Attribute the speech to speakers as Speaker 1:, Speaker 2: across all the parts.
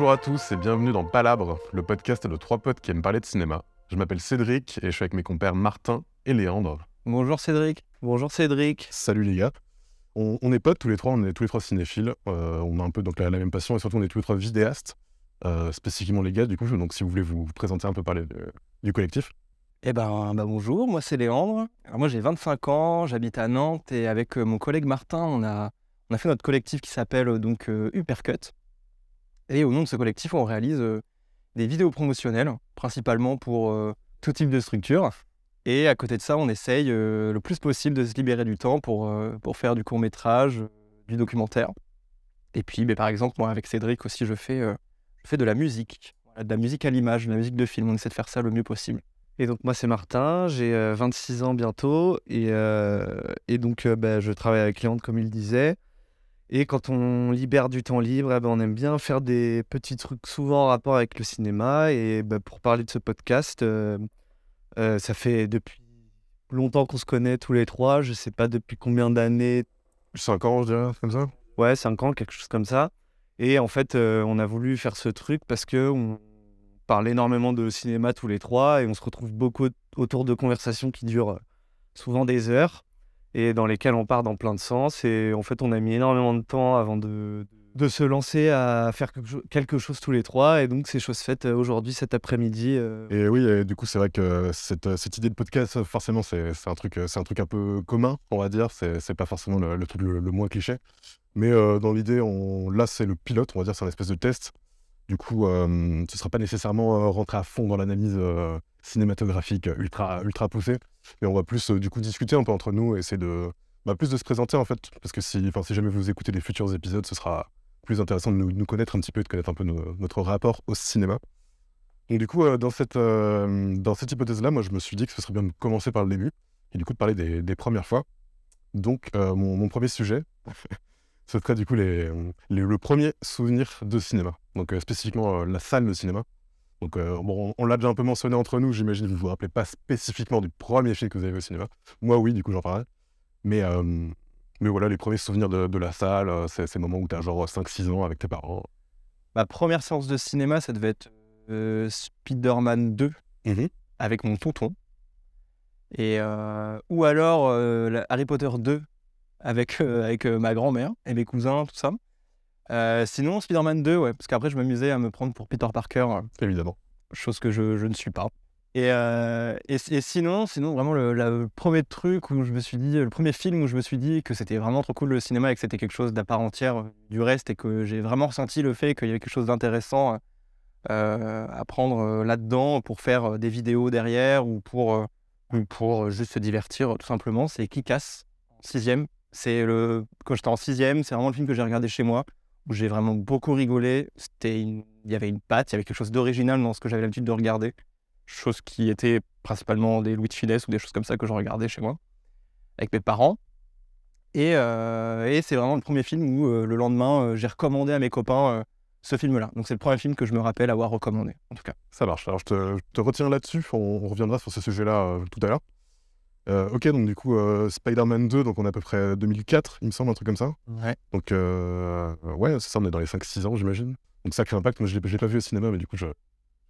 Speaker 1: Bonjour à tous et bienvenue dans Palabre, le podcast de trois potes qui aiment parler de cinéma. Je m'appelle Cédric et je suis avec mes compères Martin et Léandre.
Speaker 2: Bonjour Cédric. Bonjour Cédric.
Speaker 1: Salut les gars. On, on est potes tous les trois, on est tous les trois cinéphiles. Euh, on a un peu donc la, la même passion et surtout on est tous les trois vidéastes, euh, spécifiquement les gars du coup. Donc si vous voulez vous, vous présenter un peu parler de- du collectif.
Speaker 2: Eh ben, bah bonjour, moi c'est Léandre. Alors moi j'ai 25 ans, j'habite à Nantes et avec euh, mon collègue Martin, on a, on a fait notre collectif qui s'appelle donc euh, Uppercut. Et au nom de ce collectif, on réalise euh, des vidéos promotionnelles, principalement pour euh, tout type de structure. Et à côté de ça, on essaye euh, le plus possible de se libérer du temps pour, pour faire du court métrage, du documentaire. Et puis, ben, par exemple, moi avec Cédric aussi, je fais, je fais de la musique, de la musique à l'image, de la musique de film. On essaie de faire ça le mieux possible.
Speaker 3: Et donc moi c'est Martin, j'ai euh, 26 ans bientôt et, et donc bah, je travaille avec Léandre comme il disait. Et quand on libère du temps libre, eh ben, on aime bien faire des petits trucs souvent en rapport avec le cinéma. Et bah, pour parler de ce podcast, euh, euh, ça fait depuis longtemps qu'on se connaît tous les trois. Je sais pas depuis combien d'années.
Speaker 1: 5 ans, je dirais, comme ça.
Speaker 3: Ouais, 5 ans, quelque chose comme ça. Et en fait, euh, on a voulu faire ce truc parce que on parle énormément de cinéma tous les trois et on se retrouve beaucoup autour de conversations qui durent souvent des heures et dans lesquelles on part dans plein de sens. Et en fait, on a mis énormément de temps avant de, de se lancer à faire quelque, cho- quelque chose tous les trois. Et donc, c'est chose faite euh, aujourd'hui, cet après-midi. euh,
Speaker 1: Et oui, et du coup, c'est vrai que cette, cette idée de podcast, forcément, c'est un, truc, un truc un peu commun, on va dire. C'est pas forcément le, le truc le, le moins cliché. Mais euh, dans l'idée, on... là, c'est le pilote, on va dire, c'est un espèce de test. Du coup, euh, ce sera pas nécessairement euh, rentrer à fond dans l'analyse euh, cinématographique ultra, ultra poussée. Mais on va plus, du coup, discuter un peu entre nous et essayer de, bah, plus de se présenter, en fait. Parce que si, si jamais vous écoutez les futurs épisodes, ce sera plus intéressant de nous, connaître un petit peu et de connaître un peu notre rapport au cinéma. Donc du coup, dans, cette, dans cette hypothèse-là, moi, je me suis dit que ce serait bien de commencer par le début et du coup de parler des, premières fois. Donc, mon, premier sujet, ce serait du coup le premier souvenir de cinéma. Donc, euh, spécifiquement euh, la salle de cinéma. Donc, euh, bon, on, on l'a déjà un peu mentionné entre nous, j'imagine que vous vous rappelez pas spécifiquement du premier film que vous avez vu au cinéma. Moi, oui, du coup, j'en parlerai. Mais, mais voilà, les premiers souvenirs de, de la salle, c'est ces moments où tu as genre 5-6 ans avec tes parents.
Speaker 2: Ma première séance de cinéma, ça devait être euh, Spider-Man 2 avec mon tonton. Et, euh, ou alors euh, Harry Potter 2 avec, avec ma grand-mère et mes cousins, tout ça. Euh, sinon, Spider-Man 2, ouais, parce qu'après, je m'amusais à me prendre pour Peter Parker, euh,
Speaker 1: Évidemment.
Speaker 2: chose que je, je ne suis pas. Et, euh, et, et sinon, sinon, vraiment, le, premier truc où je me suis dit, le premier film où je me suis dit que c'était vraiment trop cool le cinéma et que c'était quelque chose d'à part entière du reste et que j'ai vraiment ressenti le fait qu'il y avait quelque chose d'intéressant euh, à prendre là-dedans pour faire des vidéos derrière ou pour, ou pour juste se divertir tout simplement, c'est Kick-Ass, en sixième. C'est le... Quand j'étais en sixième, c'est vraiment le film que j'ai regardé chez moi, j'ai vraiment beaucoup rigolé. C'était Il y avait une patte, il y avait quelque chose d'original dans ce que j'avais l'habitude de regarder. Chose qui était principalement des Louis de Funès ou des choses comme ça que je regardais chez moi, avec mes parents. Et, euh, c'est vraiment le premier film où euh, le lendemain, euh, j'ai recommandé à mes copains ce film-là. Donc c'est le premier film que je me rappelle avoir recommandé, en tout cas.
Speaker 1: Ça marche. Alors, je te, je retiens là-dessus. On, reviendra sur ce sujet-là tout à l'heure. Euh, ok, donc du coup, euh, Spider-Man 2, donc on est à peu près 2004, il me semble, un truc comme ça.
Speaker 2: Ouais.
Speaker 1: Donc, euh, ouais, c'est ça, on est dans les 5-6 ans, j'imagine. Donc, sacré impact. Moi, je je l'ai pas vu au cinéma, mais du coup, j'ai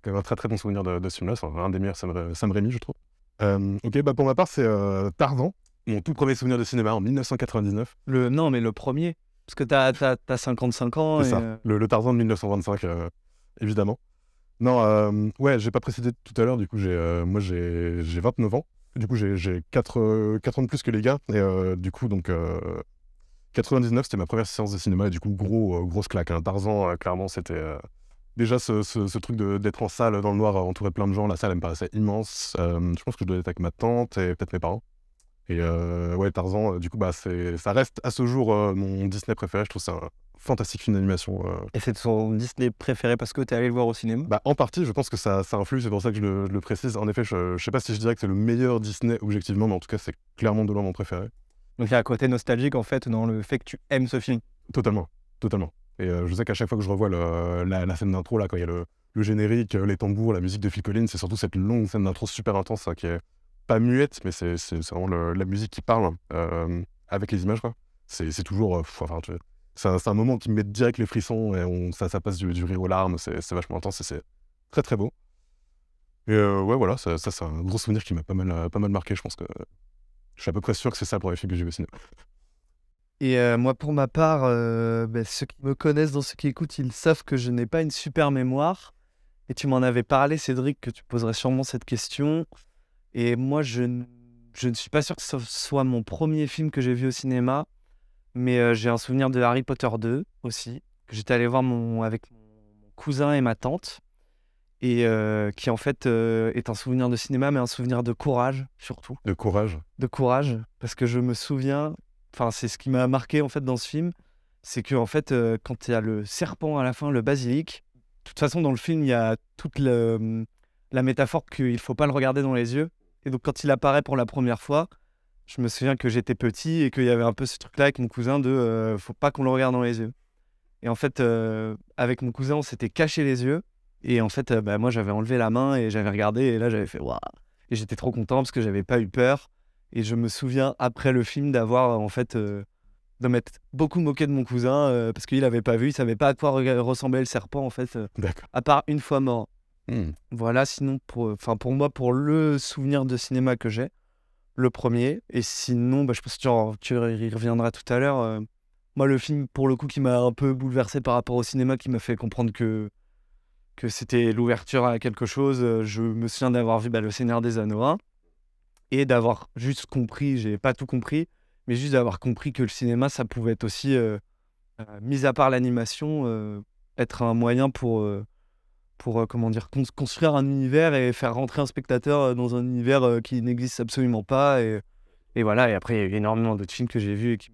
Speaker 1: quand même un très très bon souvenir de, de ce film-là. C'est un des meilleurs Sam, Sam Raimi, je trouve. Euh, ok, bah pour ma part, c'est euh, Tarzan, mon tout premier souvenir de cinéma en 1999.
Speaker 3: Le, non, mais le premier. Parce que t'as as, 55 ans.
Speaker 1: C'est
Speaker 3: et,
Speaker 1: ça,
Speaker 3: euh,
Speaker 1: le, le Tarzan de 1925, euh, évidemment. Non, euh, ouais, j'ai pas précisé tout à l'heure, du coup, euh, moi j'ai 29 ans. Du coup, j'ai j'ai 4, euh, ans de plus que les gars. Et euh, du coup, donc, euh, 99, c'était ma première séance de cinéma. Et du coup, gros, euh, grosse claque. hein. Tarzan, euh, clairement, c'était. euh, déjà, ce, truc d'être en salle, dans le noir, euh, entouré plein de gens, la salle, elle me paraissait immense. Euh, je pense que je dois être avec ma tante et peut-être mes parents. Et euh, ouais, Tarzan, euh, du coup, bah, ça reste à ce jour euh, mon Disney préféré. Je trouve ça un fantastique film d'animation. euh,
Speaker 2: Et c'est ton Disney préféré parce que t'es allé le voir au cinéma?
Speaker 1: Bah, en partie, je pense que ça, ça influe, c'est pour ça que je le, je le précise. En effet, je, je sais pas si je dirais que c'est le meilleur Disney objectivement, mais en tout cas, c'est clairement de loin mon préféré.
Speaker 2: Donc il y a un côté nostalgique en fait dans le fait que tu aimes ce film?
Speaker 1: Totalement, totalement. Et euh, je sais qu'à chaque fois que je revois le- la, la scène d'intro, là, quand il y a le, le générique, les tambours, la musique de Phil Collins, c'est surtout cette longue scène d'intro super intense, ça, qui est pas muette, mais c'est vraiment la musique qui parle euh, avec les images. C'est toujours. euh, c'est un, moment qui me met direct les frissons et ça, passe du, rire aux larmes. C'est vachement intense et c'est très très beau. Et euh, ouais, voilà, ça, c'est un gros souvenir qui m'a pas mal, marqué. Je pense que je suis à peu près sûr que c'est ça le premier film que j'ai vu au cinéma.
Speaker 3: Et moi, pour ma part, ben, ceux qui me connaissent, dans ceux qui écoutent, ils savent que je n'ai pas une super mémoire. Et tu m'en avais parlé, Cédric, que tu poserais sûrement cette question. Et moi, je, ne suis pas sûr que ce soit mon premier film que j'ai vu au cinéma. Mais euh, j'ai un souvenir de Harry Potter 2 aussi, que j'étais allé voir mon, avec mon cousin et ma tante. Et euh, qui en fait euh, est un souvenir de cinéma, mais un souvenir de courage surtout
Speaker 1: De courage.
Speaker 3: de courage parce que je me souviens, enfin c'est ce qui m'a marqué en fait dans ce film, c'est que en fait quand il y a le serpent à la fin, le basilic, de toute façon dans le film il y a toute le- la métaphore qu'il faut pas le regarder dans les yeux et donc quand il apparaît pour la première fois, je me souviens que j'étais petit et qu'il y avait un peu ce truc là avec mon cousin de euh, faut pas qu'on le regarde dans les yeux. Et en fait euh, avec mon cousin on s'était caché les yeux et en fait euh, bah, moi j'avais enlevé la main et j'avais regardé et là j'avais fait waouh et j'étais trop content parce que j'avais pas eu peur. Et je me souviens après le film d'avoir en fait euh, de m'être beaucoup moqué de mon cousin euh, parce qu'il avait pas vu, il savait pas à quoi ressemblait le serpent en fait, euh,
Speaker 1: D'accord.
Speaker 3: à part une fois mort.
Speaker 1: Hmm.
Speaker 3: Voilà, sinon pour, enfin pour moi pour le souvenir de cinéma que j'ai, le premier. Et sinon, bah, je pense que en- tu y reviendras tout à l'heure. euh, moi le film pour le coup qui m'a un peu bouleversé par rapport au cinéma, qui m'a fait comprendre que que c'était l'ouverture à quelque chose. euh, Je me souviens d'avoir vu bah, Le Seigneur des Anneaux 1 et d'avoir juste compris, j'ai pas tout compris, mais juste d'avoir compris que le cinéma, ça pouvait être aussi, euh, euh, mis à part l'animation, euh, être un moyen pour, euh, pour euh, comment dire, cons- construire un univers et faire rentrer un spectateur euh, dans un univers euh, qui n'existe absolument pas. Et, et voilà, et après, il y a eu énormément d'autres films que j'ai vus et qui,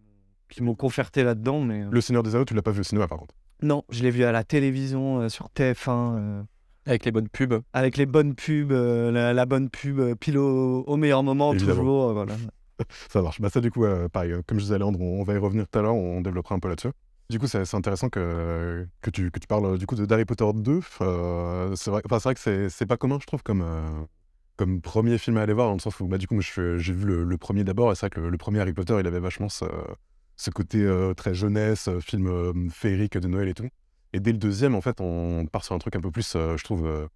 Speaker 3: qui m'ont conforté là-dedans. Mais euh,
Speaker 1: Le Seigneur des Anneaux, tu l'as pas vu au cinéma par contre?
Speaker 3: non, je l'ai vu à la télévision, euh, sur TF1. euh,
Speaker 2: Avec les bonnes pubs.
Speaker 3: avec les bonnes pubs, euh, la, la bonne pub euh, pile au, au meilleur moment,
Speaker 1: Évidemment.
Speaker 3: toujours. euh, voilà.
Speaker 1: Ça marche. Bah ça du coup, euh, pareil, comme je disais à Léandre, on, on va y revenir tout à l'heure, on développera un peu là-dessus. Du coup, c'est intéressant que, que, tu, que tu parles euh, du coup d'Harry Potter 2. Euh, c'est vrai, enfin, vrai que c'est- pas commun, je trouve, comme, euh, comme premier film à aller voir, dans le sens où bah, du coup, j'ai vu le, premier d'abord, et c'est vrai que le, premier Harry Potter, il avait vachement ce, ce côté très jeunesse, film féerique de Noël et tout. Et dès le deuxième, en fait, on part sur un truc un peu plus, je trouve,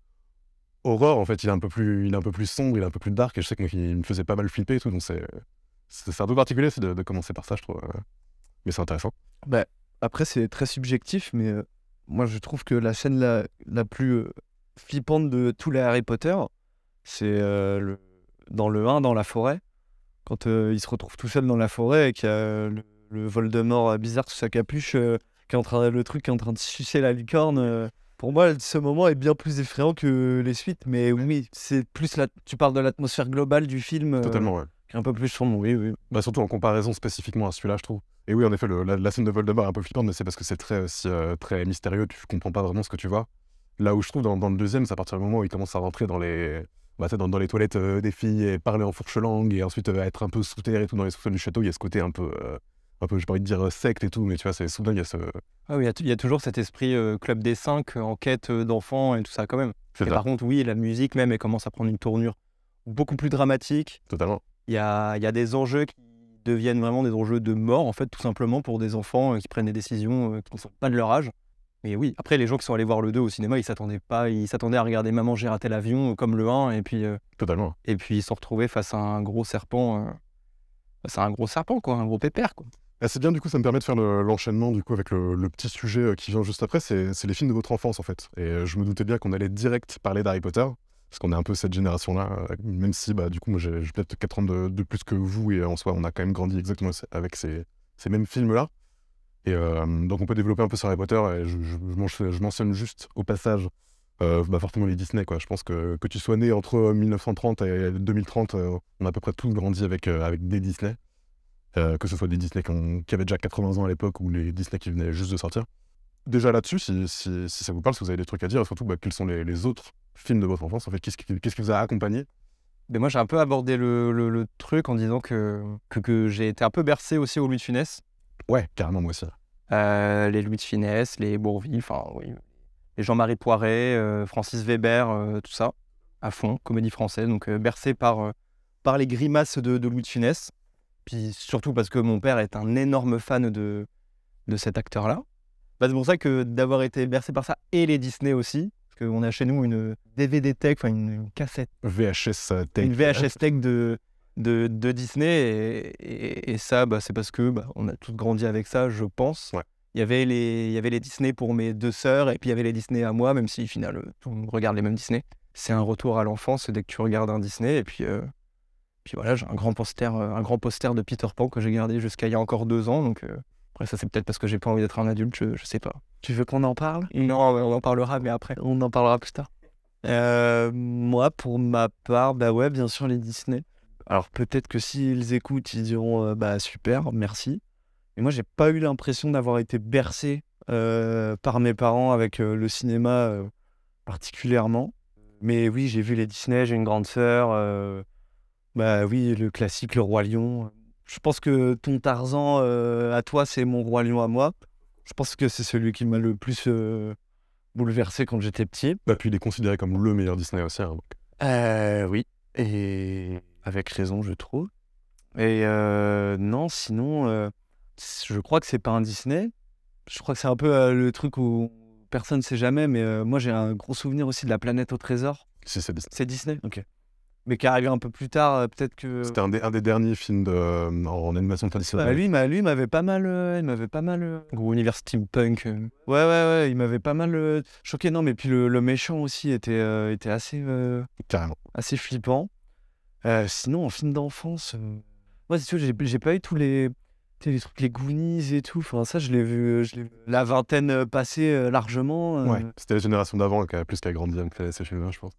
Speaker 1: horreur. En fait, il est un peu plus, il est un peu plus sombre, il est un peu plus dark, et je sais qu'il me faisait pas mal flipper et tout, donc c'est un peu particulier de, de commencer par ça, je trouve. Mais c'est intéressant.
Speaker 3: Après, c'est très subjectif, mais euh, moi, je trouve que la scène la, la plus euh, flippante de tous les Harry Potter, c'est le, dans le 1, dans la forêt. Quand il se retrouve tout seul dans la forêt et qu'il y a le, le Voldemort bizarre sous sa capuche, qui est en train, le truc qui est en train de sucer la licorne. pour moi, ce moment est bien plus effrayant que les suites. Mais oui, c'est plus la, tu parles de l'atmosphère globale du film, euh,
Speaker 1: Totalement, ouais.
Speaker 3: Un peu plus sombre. Oui, oui.
Speaker 1: Bah, surtout en comparaison spécifiquement à celui-là, je trouve. Et oui, en effet, le- la, la scène de Voldemort est un peu flippante, mais c'est parce que c'est très, aussi, euh, très mystérieux, tu comprends pas vraiment ce que tu vois. Là où je trouve dans, dans le deuxième, c'est à partir du moment où il commence à rentrer dans les, bah, dans, dans les toilettes euh, des filles et parler en fourche langue et ensuite euh, être un peu sous terre et tout dans les sous-sols du château, il y a ce côté un peu, euh, un peu j'ai pas envie de dire euh, secte et tout, mais tu vois, c'est soudain, il y a ce.
Speaker 2: Ah oui, il y a y, toujours cet esprit euh, club des cinq euh, en quête euh, d'enfants et tout ça quand même. Et par contre, oui, la musique même, elle commence à prendre une tournure beaucoup plus dramatique.
Speaker 1: totalement.
Speaker 2: Il y a, y a des enjeux qui deviennent vraiment des enjeux de mort, en fait, tout simplement pour des enfants euh, qui prennent des décisions euh, qui ne sont pas de leur âge. Mais oui, après, les gens qui sont allés voir le 2 au cinéma, ils s'attendaient pas, ils s'attendaient à regarder Maman, j'ai raté l'avion, euh, comme le 1, et puis,
Speaker 1: Totalement.
Speaker 2: et puis ils se sont retrouvés face à un gros serpent. euh, face à un gros serpent, quoi, un gros pépère, quoi.
Speaker 1: Ah, c'est bien, du coup, ça me permet de faire le- l'enchaînement du coup avec le, le petit sujet qui vient juste après. C'est les films de votre enfance, en fait. Et je me doutais bien qu'on allait direct parler d'Harry Potter, parce qu'on est un peu cette génération-là, euh, même si, bah, du coup, moi, j'ai peut-être 4 ans de, plus que vous, et en soi, on a quand même grandi exactement avec ces, mêmes films-là. Et euh, donc, on peut développer un peu sur Harry Potter, je, mentionne- juste au passage, euh, bah, forcément les Disney, quoi. Je pense que que tu sois né entre 1930 et 2030, euh, on a à peu près tous grandi avec, avec des Disney. Que ce soit des Disney qui, qui avaient déjà 80 ans à l'époque ou les Disney qui venaient juste de sortir. Déjà là-dessus, si, si, si ça vous parle, si vous avez des trucs à dire, et surtout bah, quels sont les, les autres films de votre enfance, en fait, qu'est-ce qui, vous a accompagné?
Speaker 2: Mais moi, j'ai un peu abordé le, le- le truc en disant que, que, que j'ai été un peu bercé aussi au Louis de Funès.
Speaker 1: Ouais, carrément, moi aussi.
Speaker 2: Euh, les Louis de Funès, les Bourville, enfin, oui. Les Jean-Marie Poiret, euh, Francis Weber, euh, tout ça, à fond, comédie française. Donc, bercé par, par les grimaces de, de Louis de Funès. Puis surtout parce que mon père est un énorme fan de, de cet acteur-là. Bah, c'est pour ça que d'avoir été bercé par ça et les Disney aussi, parce qu'on a chez nous une DVD tech, enfin une, une cassette,
Speaker 1: VHS euh, tech.
Speaker 2: une VHS tech de, de, de Disney, et, et- et ça, bah, c'est parce que bah, on a tous grandi avec ça, je pense.
Speaker 1: Ouais.
Speaker 2: Il y, avait les, il y avait les Disney pour mes deux sœurs, et puis il y avait les Disney à moi, même si, au final, euh, on regarde les mêmes Disney. C'est un retour à l'enfance dès que tu regardes un Disney, et puis, euh, puis voilà, j'ai un grand poster, un grand poster de Peter Pan que j'ai gardé jusqu'à il y a encore deux ans, donc euh, après ça c'est peut-être parce que j'ai pas envie d'être un adulte, je, je sais pas.
Speaker 3: Tu veux qu'on en parle?
Speaker 2: Non, on en parlera, mais après.
Speaker 3: On en parlera plus tard. Euh, moi, pour ma part, bah ouais, bien sûr, les Disney. Alors peut-être que s'ils écoutent, ils diront euh, bah super, merci. Et moi, j'ai pas eu l'impression d'avoir été bercé euh, par mes parents avec le cinéma particulièrement. Mais oui, j'ai vu les Disney, j'ai une grande sœur. bah oui, le classique, le Roi Lion. Je pense que ton Tarzan euh, à toi, c'est mon Roi Lion à moi. Je pense que c'est celui qui m'a le plus euh, bouleversé quand j'étais petit.
Speaker 1: Bah, puis il est considéré comme le meilleur Disney aussi. hein, donc.
Speaker 3: Euh, oui, et avec raison, je trouve. Et euh, non, sinon, je crois que c'est pas un Disney. Je crois que c'est un peu le truc où personne ne sait jamais, mais moi j'ai un gros souvenir aussi de la planète au trésor.
Speaker 1: C'est Disney.
Speaker 3: C'est Disney? Ok. Mais qui est arrivé un peu plus tard, euh, peut-être que.
Speaker 1: C'était un des, un des derniers films de, euh, en animation traditionnelle.
Speaker 3: Bah, lui, il m'a- lui, il m'avait pas mal. euh, il m'avait pas mal. euh,
Speaker 2: Gros univers steampunk. euh.
Speaker 3: Ouais, ouais, ouais, il m'avait pas mal euh, choqué. Non, mais puis le, le méchant aussi était, euh, était assez. euh,
Speaker 1: Carrément.
Speaker 3: assez flippant. Euh, sinon, en film d'enfance, euh... moi, tu veux, j'ai, j'ai pas eu tous les, tu sais, les trucs, les Goonies et tout. Enfin, ça, je l'ai vu, je l'ai vu la vingtaine passée euh, largement. euh.
Speaker 1: Ouais, c'était la génération d'avant qui a plus qu'à grandir que fait ces films-là, je pense.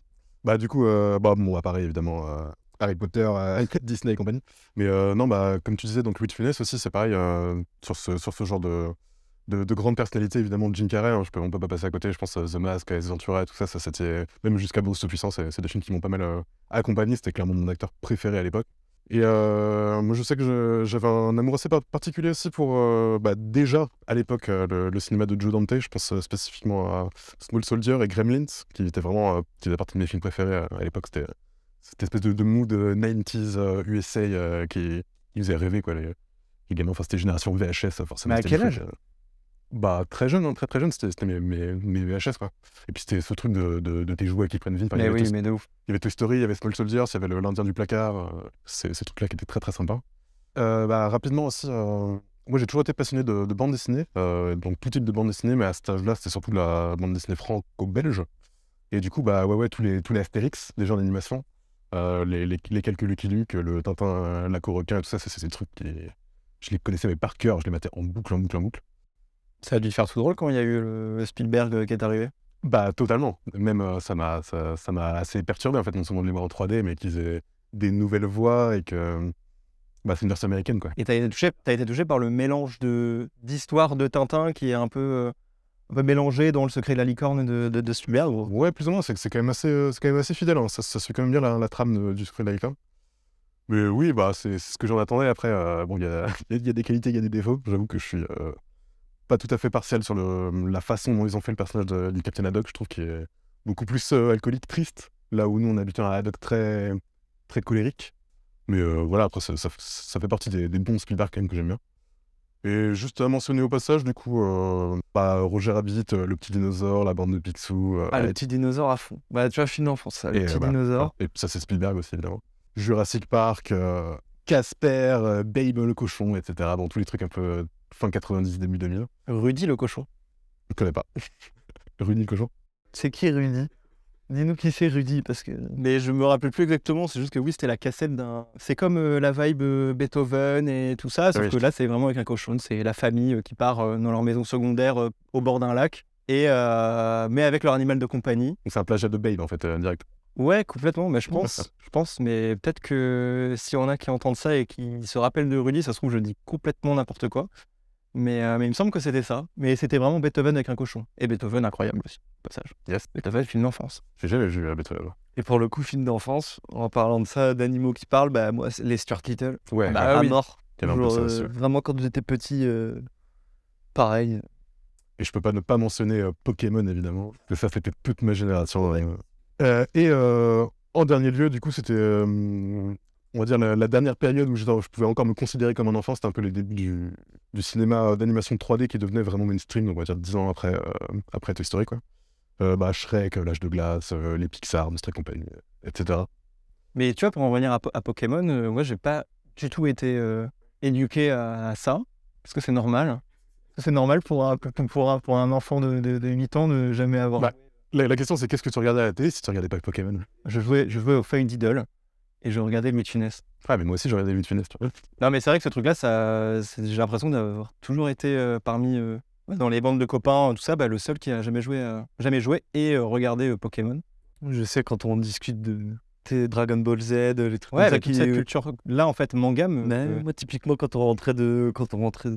Speaker 1: Bah, du coup, euh, bah, bon, à pareil, évidemment, euh, Harry Potter, euh, Disney et compagnie. Mais non, bah, comme tu disais, donc Louis de aussi, c'est pareil, sur, ce, sur ce genre de, de, de grande personnalité, évidemment, de Jim Carrey, hein, je peux, on peut pas passer à côté, je pense, The Mask, Ace et tout ça, ça c'était, même jusqu'à Bruce Puissant, c'est c'est des films qui m'ont pas mal accompagné, c'était clairement mon acteur préféré à l'époque. Et euh, moi, je sais que j'avais un amour assez par- particulier aussi pour, euh, bah, déjà, à l'époque, euh, le, le cinéma de Joe Dante. Je pense spécifiquement à Small Soldier et Gremlins, qui était vraiment, qui faisait partie de mes films préférés à l'époque. C'était cette espèce de, de mood euh, 90s euh, USA qui, qui nous faisait rêver, quoi. Les, les gamins, enfin, c'était génération VHS, forcément.
Speaker 3: Mais à quel
Speaker 1: euh, Bah, très jeune, hein, très très jeune, c'était mes, mes, mes VHS, quoi. Et puis c'était ce truc de, de, de tes jouets qui prennent vie. Enfin, il y
Speaker 2: Mais
Speaker 1: avait
Speaker 2: oui,
Speaker 1: Toy-
Speaker 2: mais de ouf.
Speaker 1: il y avait Toy Story, il y avait Small Soldiers, il y avait le- l'Indien du placard, euh, c'est- ces trucs-là qui étaient très très sympas. Euh, bah, rapidement aussi, euh, moi j'ai toujours été passionné de, de bande dessinée, euh, donc tout type de bande dessinée, mais à cet âge-là c'était surtout de la bande dessinée franco-belge. Et du coup, bah ouais, ouais, tous les, tous les Astérix, des jeux d'animation, euh, les, les, les quelques Lucky Luke, le Tintin, la Requin et tout ça, c'est c'est des trucs qui. Je les connaissais mais par cœur, je les mettais en boucle, en boucle, en boucle.
Speaker 2: Ça a dû faire tout drôle quand il y a eu le Spielberg euh, qui est arrivé.
Speaker 1: Bah totalement. Même euh, ça m'a ça, ça m'a assez perturbé en fait, non seulement de les voir en 3D, mais qu'ils aient des nouvelles voix et que bah c'est une version américaine quoi.
Speaker 2: Et t'as été touché, été touché par le mélange de d'histoire de Tintin qui est un peu, euh, un peu mélangé dans le secret de la licorne de, de, de Spielberg. ou-
Speaker 1: Ouais, plus ou moins, c'est quand même assez euh, c'est quand même assez fidèle. hein. Ça, ça suit quand même bien la, la trame de- du secret de la licorne. Mais oui, bah c'est c'est ce que j'en attendais. Après, euh, bon, il y a, il y a des qualités, il y a des défauts. J'avoue que je suis euh, pas tout à fait partial sur le, la façon dont ils ont fait le personnage de- du Captain Haddock. Je trouve qu'il est beaucoup plus euh, alcoolique, triste. Là où nous, on à un Haddock très, très colérique. Mais euh, voilà, après, ça, ça, ça fait partie des, des bons Spielberg quand même que j'aime bien. Et juste à mentionner au passage, du coup, euh, bah, Roger Rabbit, euh, le petit dinosaure, la bande de Picsou. euh,
Speaker 3: Ah, le
Speaker 1: et-
Speaker 3: petit dinosaure à fond. Bah, tu vois, film d'enfance. Le
Speaker 1: Et,
Speaker 3: petit
Speaker 1: bah,
Speaker 3: dinosaure.
Speaker 1: et ça, c'est Spielberg aussi, évidemment. Jurassic Park, Casper, Babe le cochon, etc. Bon, tous les trucs un peu fin 90, début 2000.
Speaker 2: Rudy le cochon.
Speaker 1: Je connais pas. Rudy le cochon.
Speaker 3: C'est qui Rudy? Dis-nous qui c'est Rudy, parce que.
Speaker 2: Mais je me rappelle plus exactement, c'est juste que oui, c'était la cassette d'un. C'est comme euh, la vibe euh, Beethoven et tout ça, sauf
Speaker 1: Oui.
Speaker 2: que là, c'est vraiment avec un cochon. C'est la famille euh, qui part euh, dans leur maison secondaire euh, au bord d'un lac, et, euh, mais avec leur animal de compagnie.
Speaker 1: Donc c'est un plagiat de Babe, en fait, euh, direct.
Speaker 2: Ouais, complètement. Mais je pense, je pense. Mais peut-être que s'il y en a qui entendent ça et qui se rappellent de Rudy, ça se trouve, je dis complètement n'importe quoi. Mais, euh, mais il me semble que c'était ça. Mais c'était vraiment Beethoven avec un cochon. Et Beethoven, incroyable aussi, au passage.
Speaker 1: Yes.
Speaker 2: Beethoven, film d'enfance.
Speaker 1: J'ai jamais vu euh, Beethoven.
Speaker 3: Et pour le coup, film d'enfance, en parlant de ça, d'animaux qui parlent, bah, moi, c'est les Stuart Little.
Speaker 1: Ouais,
Speaker 2: Bah,
Speaker 3: à
Speaker 2: oui.
Speaker 3: mort.
Speaker 1: Ça
Speaker 3: euh, vraiment, quand j'étais petit, euh, pareil.
Speaker 1: Et je peux pas ne pas mentionner euh, Pokémon, évidemment. Que ça, c'était toute ma génération. ouais. Euh, et euh, en dernier lieu, du coup, c'était euh, on va dire, la, la dernière période où je, je pouvais encore me considérer comme un enfant, c'était un peu les débuts du, du cinéma d'animation 3D qui devenait vraiment mainstream, donc on va dire 10 ans après, euh, après Toy Story, quoi. Euh, bah, Shrek, L'âge de glace, euh, les Pixar, Monster Company, etc.
Speaker 2: Mais tu vois, pour en revenir à, Po- à Pokémon, euh, moi, j'ai pas du tout été euh, éduqué à, à ça, parce que c'est normal. C'est normal pour un, pour un, pour un enfant de, de, de 8 ans de jamais avoir.
Speaker 1: Bah. La, la question, c'est qu'est-ce que tu regardais à la télé si tu regardais pas Pokémon?
Speaker 2: Je jouais, je jouais au Diddle et je regardais le Funès.
Speaker 1: Ah, mais moi aussi, je regardais vois.
Speaker 2: Non, mais c'est vrai que ce truc-là, ça, j'ai l'impression d'avoir toujours été euh, parmi. euh, ouais, dans les bandes de copains, tout ça, bah, le seul qui a jamais joué, à- jamais joué et euh, regardé euh, Pokémon.
Speaker 3: Je sais quand on discute de tes Dragon Ball Z, les trucs
Speaker 2: Ouais,
Speaker 3: comme ça
Speaker 2: toute
Speaker 3: qui.
Speaker 2: cette culture-là, en fait, manga. me-
Speaker 3: Mais
Speaker 2: euh,
Speaker 3: moi, typiquement, quand on rentrait de, quand on rentrait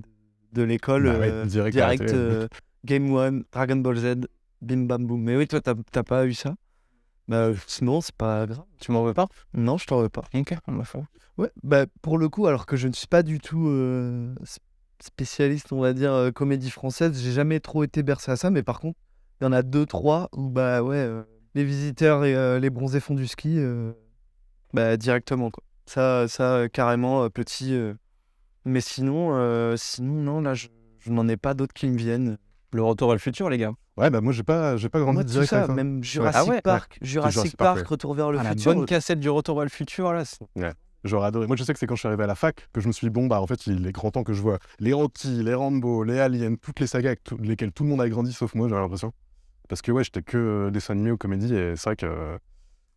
Speaker 3: de, l'école,
Speaker 1: Bah ouais,
Speaker 3: euh,
Speaker 1: direct
Speaker 3: euh, Game One, Dragon Ball Z, bim bam boum. Mais oui, toi, t'as pas eu ça? Bah, sinon, c'est pas grave.
Speaker 2: tu m'en veux pas?
Speaker 3: Non, je t'en veux pas.
Speaker 2: Ok, on va faire.
Speaker 3: Ouais, bah, pour le coup, alors que je ne suis pas du tout euh, spécialiste, on va dire, euh, comédie française, j'ai jamais trop été bercé à ça, mais par contre, il y en a deux, trois où, bah ouais, euh, les visiteurs et les bronzés font du ski, bah directement, quoi. Ça, ça carrément, petit. Mais sinon, sinon, non, là, je, je n'en ai pas d'autres qui me viennent.
Speaker 2: Le retour vers le futur, les gars.
Speaker 1: Ouais, bah moi, j'ai pas, j'ai pas grandi
Speaker 3: Moi, tout
Speaker 1: direct
Speaker 3: ça,
Speaker 1: avec ça.
Speaker 3: même Jurassic
Speaker 2: Ah ouais,
Speaker 3: Park, Jurassic,
Speaker 1: Jurassic
Speaker 3: Park,
Speaker 1: Park, ouais.
Speaker 3: Retour vers le
Speaker 2: Ah, la
Speaker 3: futur.
Speaker 2: bonne cassette du retour vers le futur, là. c'est-
Speaker 1: J'aurais adoré. Moi, je sais que c'est quand je suis arrivé à la fac que je me suis dit, bon, bah, en fait, il est grand temps que je vois les Anti, les Rambo, les Aliens, toutes les sagas avec tout- lesquelles tout le monde a grandi sauf moi, j'ai l'impression. Parce que, ouais, j'étais que euh, dessin animé ou comédie et c'est vrai que.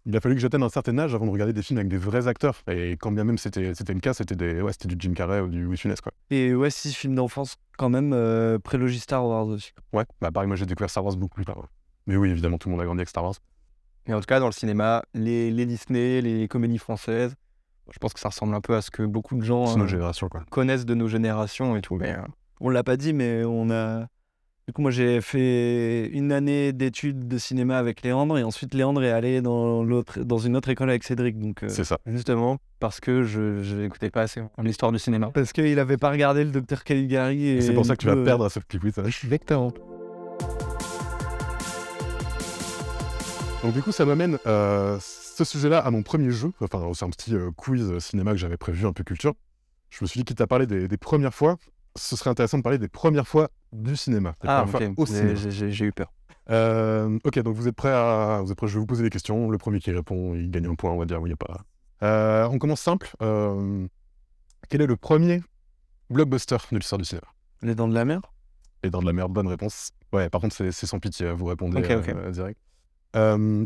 Speaker 1: Il a fallu que j'atteigne un certain âge avant de regarder des films avec des vrais acteurs. Et quand bien même c'était c'était le cas, c'était des ouais, c'était du Jim Carrey ou du Funès, quoi.
Speaker 3: Et ouais, six films d'enfance, quand même, euh, prélogie Star Wars aussi.
Speaker 1: Ouais, bah pareil, moi j'ai découvert Star Wars beaucoup plus tard. Mais oui, évidemment, tout le monde a grandi avec Star Wars.
Speaker 2: Mais en tout cas, dans le cinéma, les, les Disney, les comédies françaises, je pense que ça ressemble un peu à ce que beaucoup de gens euh,
Speaker 1: quoi.
Speaker 2: connaissent de nos générations et tout. Mais, euh,
Speaker 3: On l'a pas dit, mais on a. Du coup, moi, j'ai fait une année d'études de cinéma avec Léandre, et ensuite Léandre est allé dans, l'autre, dans une autre école avec Cédric. Donc, euh,
Speaker 1: C'est ça.
Speaker 2: justement, parce que je n'écoutais pas assez l'histoire du cinéma.
Speaker 3: parce qu'il avait pas regardé le docteur Caligari. Et
Speaker 1: Et c'est pour ça que tu vas
Speaker 3: euh,
Speaker 1: perdre à ce petit quiz.
Speaker 2: Exactement.
Speaker 1: Donc du coup, ça m'amène euh, ce sujet-là à mon premier jeu. Enfin, c'est un petit euh, quiz cinéma que j'avais prévu, un peu culture. Je me suis dit, quitte à parler des, des premières fois, ce serait intéressant de parler des premières fois du cinéma. Les
Speaker 2: Ah,
Speaker 1: premières
Speaker 2: ok.
Speaker 1: fois au cinéma.
Speaker 2: J'ai- eu peur.
Speaker 1: Euh, ok, donc vous êtes prêts à... Vous êtes prêts Je vais vous poser des questions. Le premier qui répond, il gagne un point, on va dire. Oui, il y a pas... Euh, on commence simple. Euh, Quel est le premier blockbuster de l'histoire du cinéma?
Speaker 3: Les dents de la mer?
Speaker 1: Et dans de la merde, bonne réponse. Ouais, par contre, c'est sans pitié, vous répondez
Speaker 2: Ok, ok.
Speaker 1: euh, direct.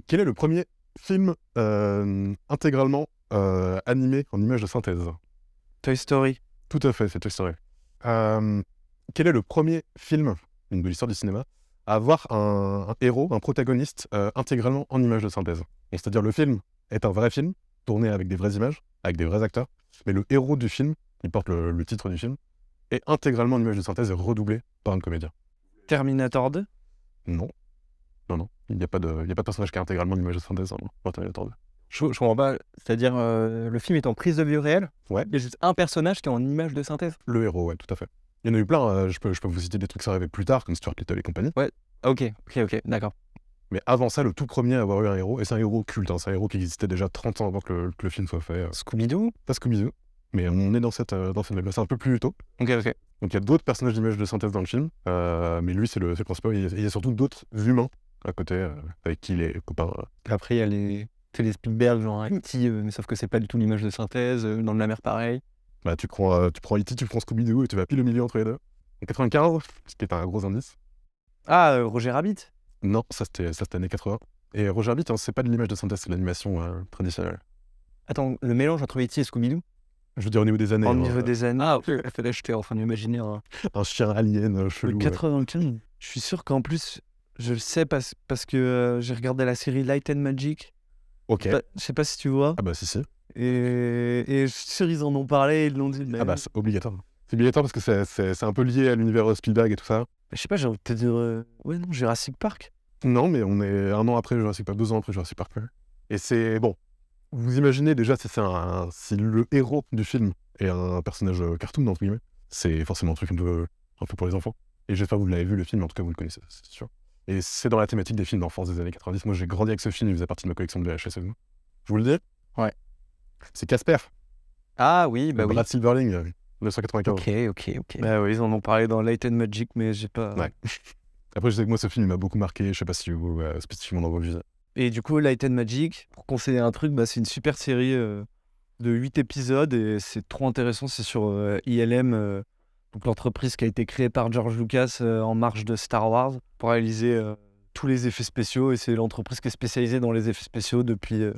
Speaker 1: Quel est le premier film intégralement animé en images de synthèse?
Speaker 3: Toy Story.
Speaker 1: Tout à fait, c'est Toy Story. Quel est le premier film de l'histoire du cinéma à avoir un, un héros, un protagoniste euh, intégralement en images de synthèse? C'est-à-dire le film est un vrai film, tourné avec des vraies images, avec des vrais acteurs, mais le héros du film, qui porte le, le titre du film, est intégralement en images de synthèse et redoublé par un comédien.
Speaker 3: Terminator 2
Speaker 1: Non. Non, non. Il n'y a, pas de- il y a pas de personnage qui est intégralement une image de synthèse hein, dans Terminator 2.
Speaker 2: Je, je comprends pas. C'est-à-dire, euh, le film est en prise de vue réelle?
Speaker 1: Ouais.
Speaker 2: Il y a juste un personnage qui est en image de synthèse?
Speaker 1: Le héros, ouais, tout à fait. Il y en a eu plein. euh, je, peux, je peux vous citer des trucs qui sont arrivés plus tard, comme Stuart Little et compagnie.
Speaker 2: Ah, Ok, ok, ok, d'accord.
Speaker 1: Mais avant ça, le tout premier à avoir eu un héros, et c'est un héros culte, hein, c'est un héros qui existait déjà 30 ans avant que le, que le film soit fait. euh,
Speaker 2: Scooby-Doo?
Speaker 1: Pas Scooby-Doo, mais on est dans cette, euh, dans cette vague-là, c'est un peu plus tôt.
Speaker 2: Ok, ok.
Speaker 1: Donc il y a d'autres personnages d'images de synthèse dans le film, euh, mais lui, c'est le, le principal. Il y a- il y a surtout d'autres humains à côté, avec qui il est copain.
Speaker 2: Après, il y a les, c'est les Spielberg, genre E.T., euh, mais sauf que c'est pas du tout l'image de synthèse. dans de la mer, pareil.
Speaker 1: Bah, tu prends, euh, tu prends E.T., tu prends Scooby-Doo, et tu vas pile au milieu entre les deux. En 95, ce qui est un gros indice.
Speaker 3: Ah, euh, Roger Rabbit?
Speaker 1: Non, ça c'était ça, c'était années 80. Et Roger Rabbit, hein, c'est pas de l'image de synthèse, c'est de l'animation euh, traditionnelle.
Speaker 2: Attends, le mélange entre E.T. et Scooby-Doo?
Speaker 1: Je veux dire au niveau des années.
Speaker 3: Au
Speaker 1: hein,
Speaker 3: niveau
Speaker 1: euh,
Speaker 3: des années.
Speaker 2: Ah, ok. Là, j'étais en train d'imaginer. un-
Speaker 1: Un chien alien euh,
Speaker 3: Le
Speaker 1: chelou. ouais.
Speaker 3: 95. Je suis sûr qu'en plus, je le sais parce, parce que euh, j'ai regardé la série Light and Magic.
Speaker 1: Ok.
Speaker 3: Je sais pas si tu vois.
Speaker 1: Ah bah si, si.
Speaker 3: Et, et je suis sûr ils en ont parlé, ils l'ont dit. mais-
Speaker 1: Ah bah c'est obligatoire. C'est obligatoire parce que c'est- c'est c'est un peu lié à l'univers euh, Spielberg et tout ça.
Speaker 3: je sais pas, j'ai envie de te dire. euh, Ouais, non, Jurassic Park.
Speaker 1: Non, mais on est un an après Jurassic Park, deux ans après Jurassic Park. Et c'est bon. Vous imaginez déjà si c'est un, si le héros du film est un personnage euh, cartoon entre guillemets, c'est forcément un truc un peu, un peu pour les enfants. Et j'espère que vous l'avez vu le film, mais en tout cas vous le connaissez, c'est sûr. Et c'est dans la thématique des films d'enfance des années 90. Moi j'ai grandi avec ce film, il faisait partie de ma collection de VHS. Je vous le dis?
Speaker 2: Ouais.
Speaker 1: C'est Casper
Speaker 2: Ah oui, bah oui.
Speaker 1: Brad Silverling, euh, 1995.
Speaker 2: Ok, ok, ok.
Speaker 3: Bah oui, ils en ont parlé dans Light and Magic, mais j'ai pas.
Speaker 1: Ouais. Après, je sais que moi, ce film il m'a beaucoup marqué. Je sais pas si vous, euh, spécifiquement dans vos vies.
Speaker 3: Et du coup, Light and Magic, pour conseiller un truc, bah, c'est une super série euh, de 8 épisodes et c'est trop intéressant. C'est sur euh, ILM, euh, donc l'entreprise qui a été créée par George Lucas euh, en marge de Star Wars pour réaliser euh, tous les effets spéciaux. Et c'est l'entreprise qui est spécialisée dans les effets spéciaux depuis, euh,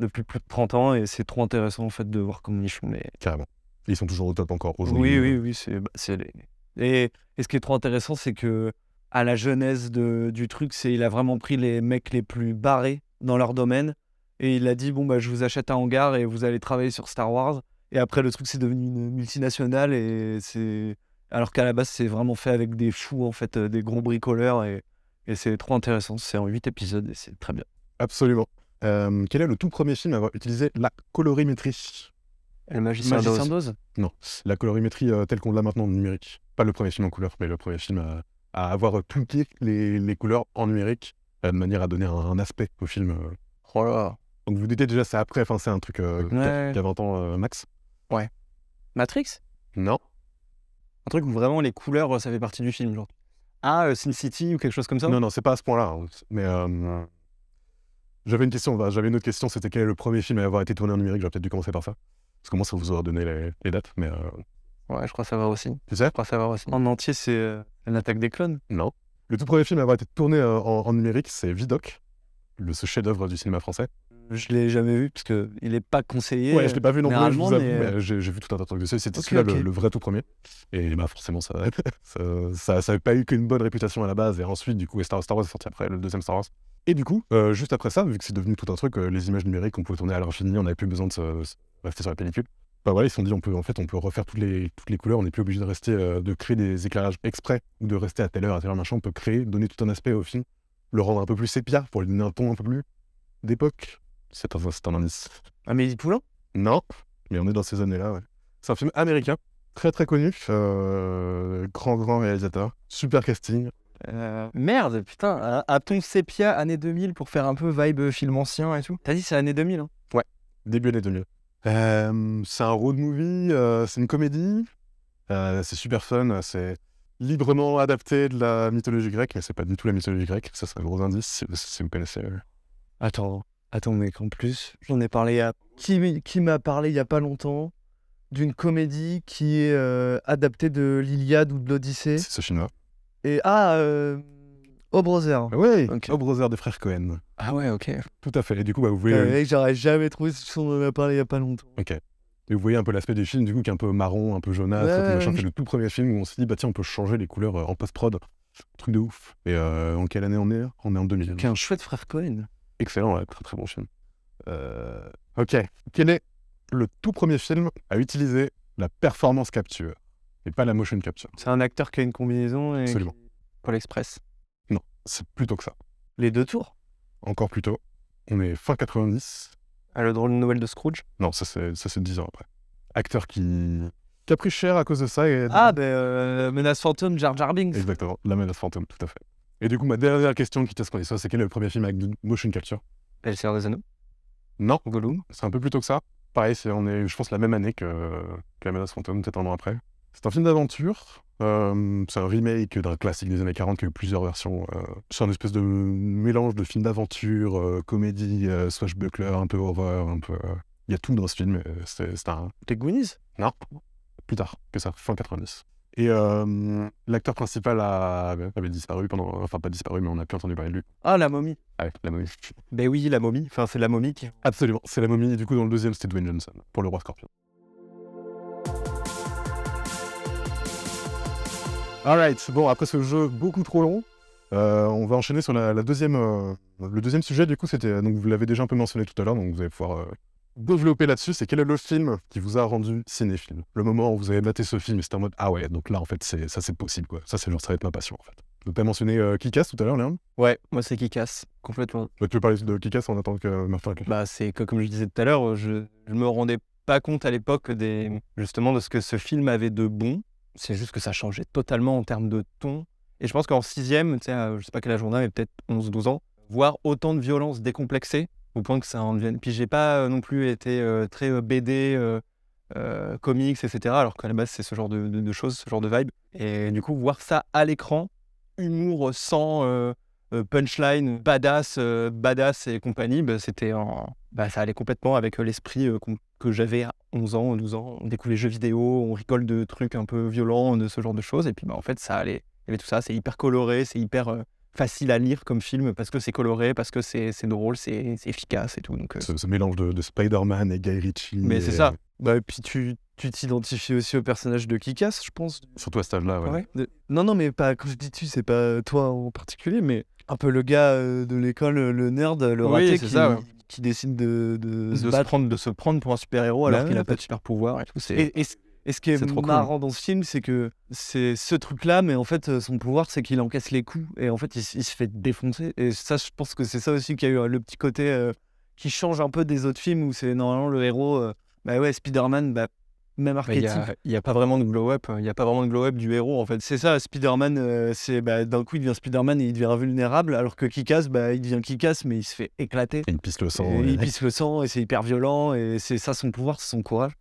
Speaker 3: depuis plus de 30 ans. Et c'est trop intéressant en fait de voir comment ils font les,
Speaker 1: Carrément. Ils sont toujours au top encore aujourd'hui.
Speaker 3: oui, oui, oui, c'est bah, c'est les- Et, et ce qui est trop intéressant, c'est que à la genèse de- du truc, c'est il a vraiment pris les mecs les plus barrés dans leur domaine et il a dit bon bah je vous achète un hangar et vous allez travailler sur Star Wars. Et après le truc c'est devenu une multinationale et c'est alors qu'à la base c'est vraiment fait avec des fous en fait, euh, des gros bricoleurs et, et c'est trop intéressant. C'est en 8 épisodes et c'est très bien.
Speaker 1: Absolument. Euh, quel est le tout premier film à avoir utilisé la colorimétrie?
Speaker 2: Le magicien
Speaker 3: Magicien
Speaker 2: d'Oz.
Speaker 3: d'Oz?
Speaker 1: La colorimétrie euh, telle qu'on l'a maintenant en numérique. Pas le premier film en couleur, mais le premier film à, à avoir tweaké les, les couleurs en numérique euh, de manière à donner un, un aspect au film. euh.
Speaker 2: Oh là.
Speaker 1: Donc vous doutez déjà, c'est après, enfin c'est un truc euh, qui a-
Speaker 3: Ouais.
Speaker 1: qui a 20 ans euh, max.
Speaker 3: Matrix?
Speaker 1: Non
Speaker 2: Un truc où vraiment les couleurs, euh, ça fait partie du film, genre. Ah, euh, Sin City ou quelque chose comme ça?
Speaker 1: Non, non, c'est pas à ce point-là. hein. Mais euh, j'avais une question, bah, j'avais une autre question, c'était quel est le premier film à avoir été tourné en numérique? J'aurais peut-être dû commencer par ça. Parce que moi, ça vous aura donné les, les dates, mais euh,
Speaker 2: Ouais, je crois savoir aussi.
Speaker 1: tu sais?
Speaker 2: Je crois savoir aussi.
Speaker 3: En entier, c'est euh, l'attaque des clones.
Speaker 1: Non. Le tout premier film à avoir été tourné euh, en, en numérique, c'est Vidoc, le, ce chef-d'œuvre du cinéma français.
Speaker 3: Je l'ai jamais vu parce que il est pas conseillé.
Speaker 1: Ouais, je l'ai pas vu non plus, je
Speaker 3: généralement,
Speaker 1: vous avoue,
Speaker 3: mais, euh,
Speaker 1: mais j'ai j'ai vu tout un tas de trucs dessus. C'était
Speaker 3: Ok,
Speaker 1: celui-là
Speaker 3: ok.
Speaker 1: le, le vrai tout premier. Et bah forcément, ça ça, ça, pas eu qu'une bonne réputation à la base. Et ensuite, du coup, Star, Star Wars est sorti après, le deuxième Star Wars. Et du coup, euh, juste après ça, vu que c'est devenu tout un truc, euh, les images numériques, on pouvait tourner à l'infini, on n'avait plus besoin de se, se rester sur la pellicule. Bah voilà, ils se sont dit, on peut, en fait, on peut refaire toutes les, toutes les couleurs, on n'est plus obligé de rester, euh, de créer des éclairages exprès ou de rester à telle heure, à telle heure, machin. On peut créer, donner tout un aspect au film, le rendre un peu plus sépia pour lui donner un ton un peu plus d'époque. C'est un, c'est un indice.
Speaker 3: Amélie Poulain?
Speaker 1: Non, mais on est dans ces années-là, ouais. C'est un film américain, très très connu, grand grand réalisateur, super casting.
Speaker 2: Euh, Merde, putain, a- a-t-on sépia année 2000 pour faire un peu vibe film ancien et tout
Speaker 3: T'as dit c'est année 2000 hein
Speaker 1: Début année 2000. Euh, c'est un road movie, euh, c'est une comédie, euh, c'est super fun, c'est librement adapté de la mythologie grecque, mais c'est pas du tout la mythologie grecque, ça c'est un gros indice si, si vous connaissez. euh.
Speaker 3: Attends, attends, mec, en plus, j'en ai parlé à. Qui, qui m'a parlé il y a pas longtemps d'une comédie qui est euh, adaptée de l'Iliade ou de l'Odyssée
Speaker 1: C'est ce film-là.
Speaker 3: Et ah, euh, Oh Brother.
Speaker 1: Oui,
Speaker 3: Ok.
Speaker 1: au brother des frères Cohen.
Speaker 2: Ah ouais, ok.
Speaker 1: Tout à fait. Et du coup, bah, vous voyez,
Speaker 3: Euh, mec, j'aurais jamais trouvé ce son on en a parlé il y a pas longtemps.
Speaker 1: Ok. Et vous voyez un peu l'aspect du film, du coup, qui est un peu marron, un peu jaunâtre,
Speaker 3: Ouais,
Speaker 1: tout
Speaker 3: ouais,
Speaker 1: machin.
Speaker 3: ouais.
Speaker 1: C'est le tout premier film où on s'est dit, bah tiens, on peut changer les couleurs euh, en post-prod. Truc de ouf. Et euh, en quelle année on est? On est en 2000.
Speaker 3: Qui est un chouette frère Cohen.
Speaker 1: Excellent, ouais, très très bon film. Euh, Ok. Quel est le tout premier film à utiliser? La performance capture et pas la motion capture
Speaker 3: C'est un acteur qui a une combinaison et.
Speaker 1: Absolument.
Speaker 2: Paul Express.
Speaker 1: C'est plutôt que ça.
Speaker 3: Les deux tours?
Speaker 1: Encore plus tôt. On est fin 90.
Speaker 2: Ah, le drôle de Noël de Scrooge?
Speaker 1: Non, ça c'est ça, c'est 10 ans après. Acteur qui... qui a pris cher à cause de ça. Et...
Speaker 3: Ah, ben, euh, Menace Fantôme, Jar Jar Binks.
Speaker 1: Exactement, La menace fantôme, tout à fait. Et du coup, ma dernière question qui qu'on est ça, c'est quel est le premier film avec motion capture?
Speaker 2: Et le Seigneur des Anneaux.
Speaker 1: Non,
Speaker 2: Gollum.
Speaker 1: c'est un peu plus tôt que ça. Pareil, c'est, on est, je pense, la même année que, que La menace fantôme, peut-être un an après. C'est un film d'aventure. euh, c'est un remake d'un classique des années 40 qui a eu plusieurs versions. euh, c'est un espèce de mélange de film d'aventure, euh, comédie, euh, swashbuckler, un peu horreur, un peu. Il y a tout dans ce film. C'est, un,
Speaker 3: Les Goonies?
Speaker 1: Non, plus tard que ça, fin 90. Et l'acteur principal a- avait disparu pendant. Enfin, pas disparu, mais on n'a plus entendu parler de lui.
Speaker 3: Ah, la momie.
Speaker 1: Ah ouais, la momie.
Speaker 2: Ben oui, la momie. Enfin, c'est la momie qui.
Speaker 1: Absolument, c'est la momie. Et du coup, dans le deuxième, c'était Dwayne Johnson pour le roi scorpion. Alright, bon, après ce jeu beaucoup trop long, euh, on va enchaîner sur la, la deuxième, euh, le deuxième sujet. Du coup, c'était. Donc, vous l'avez déjà un peu mentionné tout à l'heure, donc vous allez pouvoir euh, développer là-dessus. C'est quel est le film qui vous a rendu cinéphile? Le moment où vous avez maté ce film c'était en mode Ah ouais, donc là, en fait, c'est, ça c'est possible, quoi. Ça, c'est genre, ça va être ma passion, en fait. Donc, t'as mentionné euh, Kick-Ass tout à l'heure, Léon?
Speaker 2: Ouais, moi c'est casse. Complètement.
Speaker 1: Bah, Tu veux parler de Kick-Ass en attendant que Martin
Speaker 2: Bah, c'est que, comme je disais tout à l'heure, je, je me rendais pas compte à l'époque des, justement de ce que ce film avait de bon. C'est juste que ça changeait totalement en termes de ton. Et je pense qu'en sixième, tu sais, à, je sais pas quel âge on a, mais peut-être 11-12 ans, voir autant de violence décomplexée, au point que ça en devienne. Puis j'ai pas euh, non plus été euh, très euh, BD, euh, euh, comics, etc. Alors qu'à la base, c'est ce genre de, de- choses, ce genre de vibe. Et du coup, voir ça à l'écran, humour sans euh, euh, punchline, badass, euh, badass et compagnie, bah, c'était en... bah, ça allait complètement avec euh, l'esprit euh, que j'avais à 11 ans, 12 ans. On découvre les jeux vidéo, on rigole de trucs un peu violents, de ce genre de choses. Et puis, bah, en fait, ça allait. Il y avait tout ça, c'est hyper coloré, c'est hyper euh, facile à lire comme film parce que c'est coloré, parce que c'est drôle, c'est efficace et tout. Donc, euh,
Speaker 1: Ce, ce mélange de, de Spider-Man et Guy Ritchie.
Speaker 2: Mais c'est ça.
Speaker 3: Bah, et puis tu tu t'identifies aussi au personnage de Kikas, je pense.
Speaker 1: Surtout à cet âge-là, ouais.
Speaker 2: Ouais.
Speaker 3: De- Non, non, mais pas quand je dis tu, c'est pas toi en particulier, mais un peu le gars euh, de l'école, le nerd, le
Speaker 2: Oui,
Speaker 3: raté qui,
Speaker 2: ça, ouais.
Speaker 3: qui décide de, de,
Speaker 2: de
Speaker 3: se
Speaker 2: prendre, de se prendre pour un super-héros alors
Speaker 3: Bah
Speaker 2: qu'il
Speaker 3: ouais,
Speaker 2: a pas de super-pouvoir et tout. c'est-
Speaker 3: Et, et ce qui est,
Speaker 2: cool.
Speaker 3: marrant dans ce film, c'est que c'est ce truc-là, mais en fait, euh, son pouvoir, c'est qu'il encaisse les coups et en fait, il, se fait défoncer. Et ça, je pense que c'est ça aussi qui a eu euh, le petit côté euh, qui change un peu des autres films où c'est normalement le héros. euh, bah ouais, Spider-Man, bah, même
Speaker 2: Bah, Il n'y
Speaker 3: archétype.
Speaker 2: a, il y a pas vraiment de glow-up, il n'y a pas vraiment de glow-up du héros en fait.
Speaker 3: C'est ça, Spider-Man, euh, c'est bah, d'un coup il devient Spider-Man et il devient invulnérable, alors que Kikas, bah, il devient Kikas, mais il se fait éclater.
Speaker 1: Et il pisse le sang.
Speaker 3: Et il pisse le sang et c'est hyper violent et c'est ça son pouvoir, c'est son courage.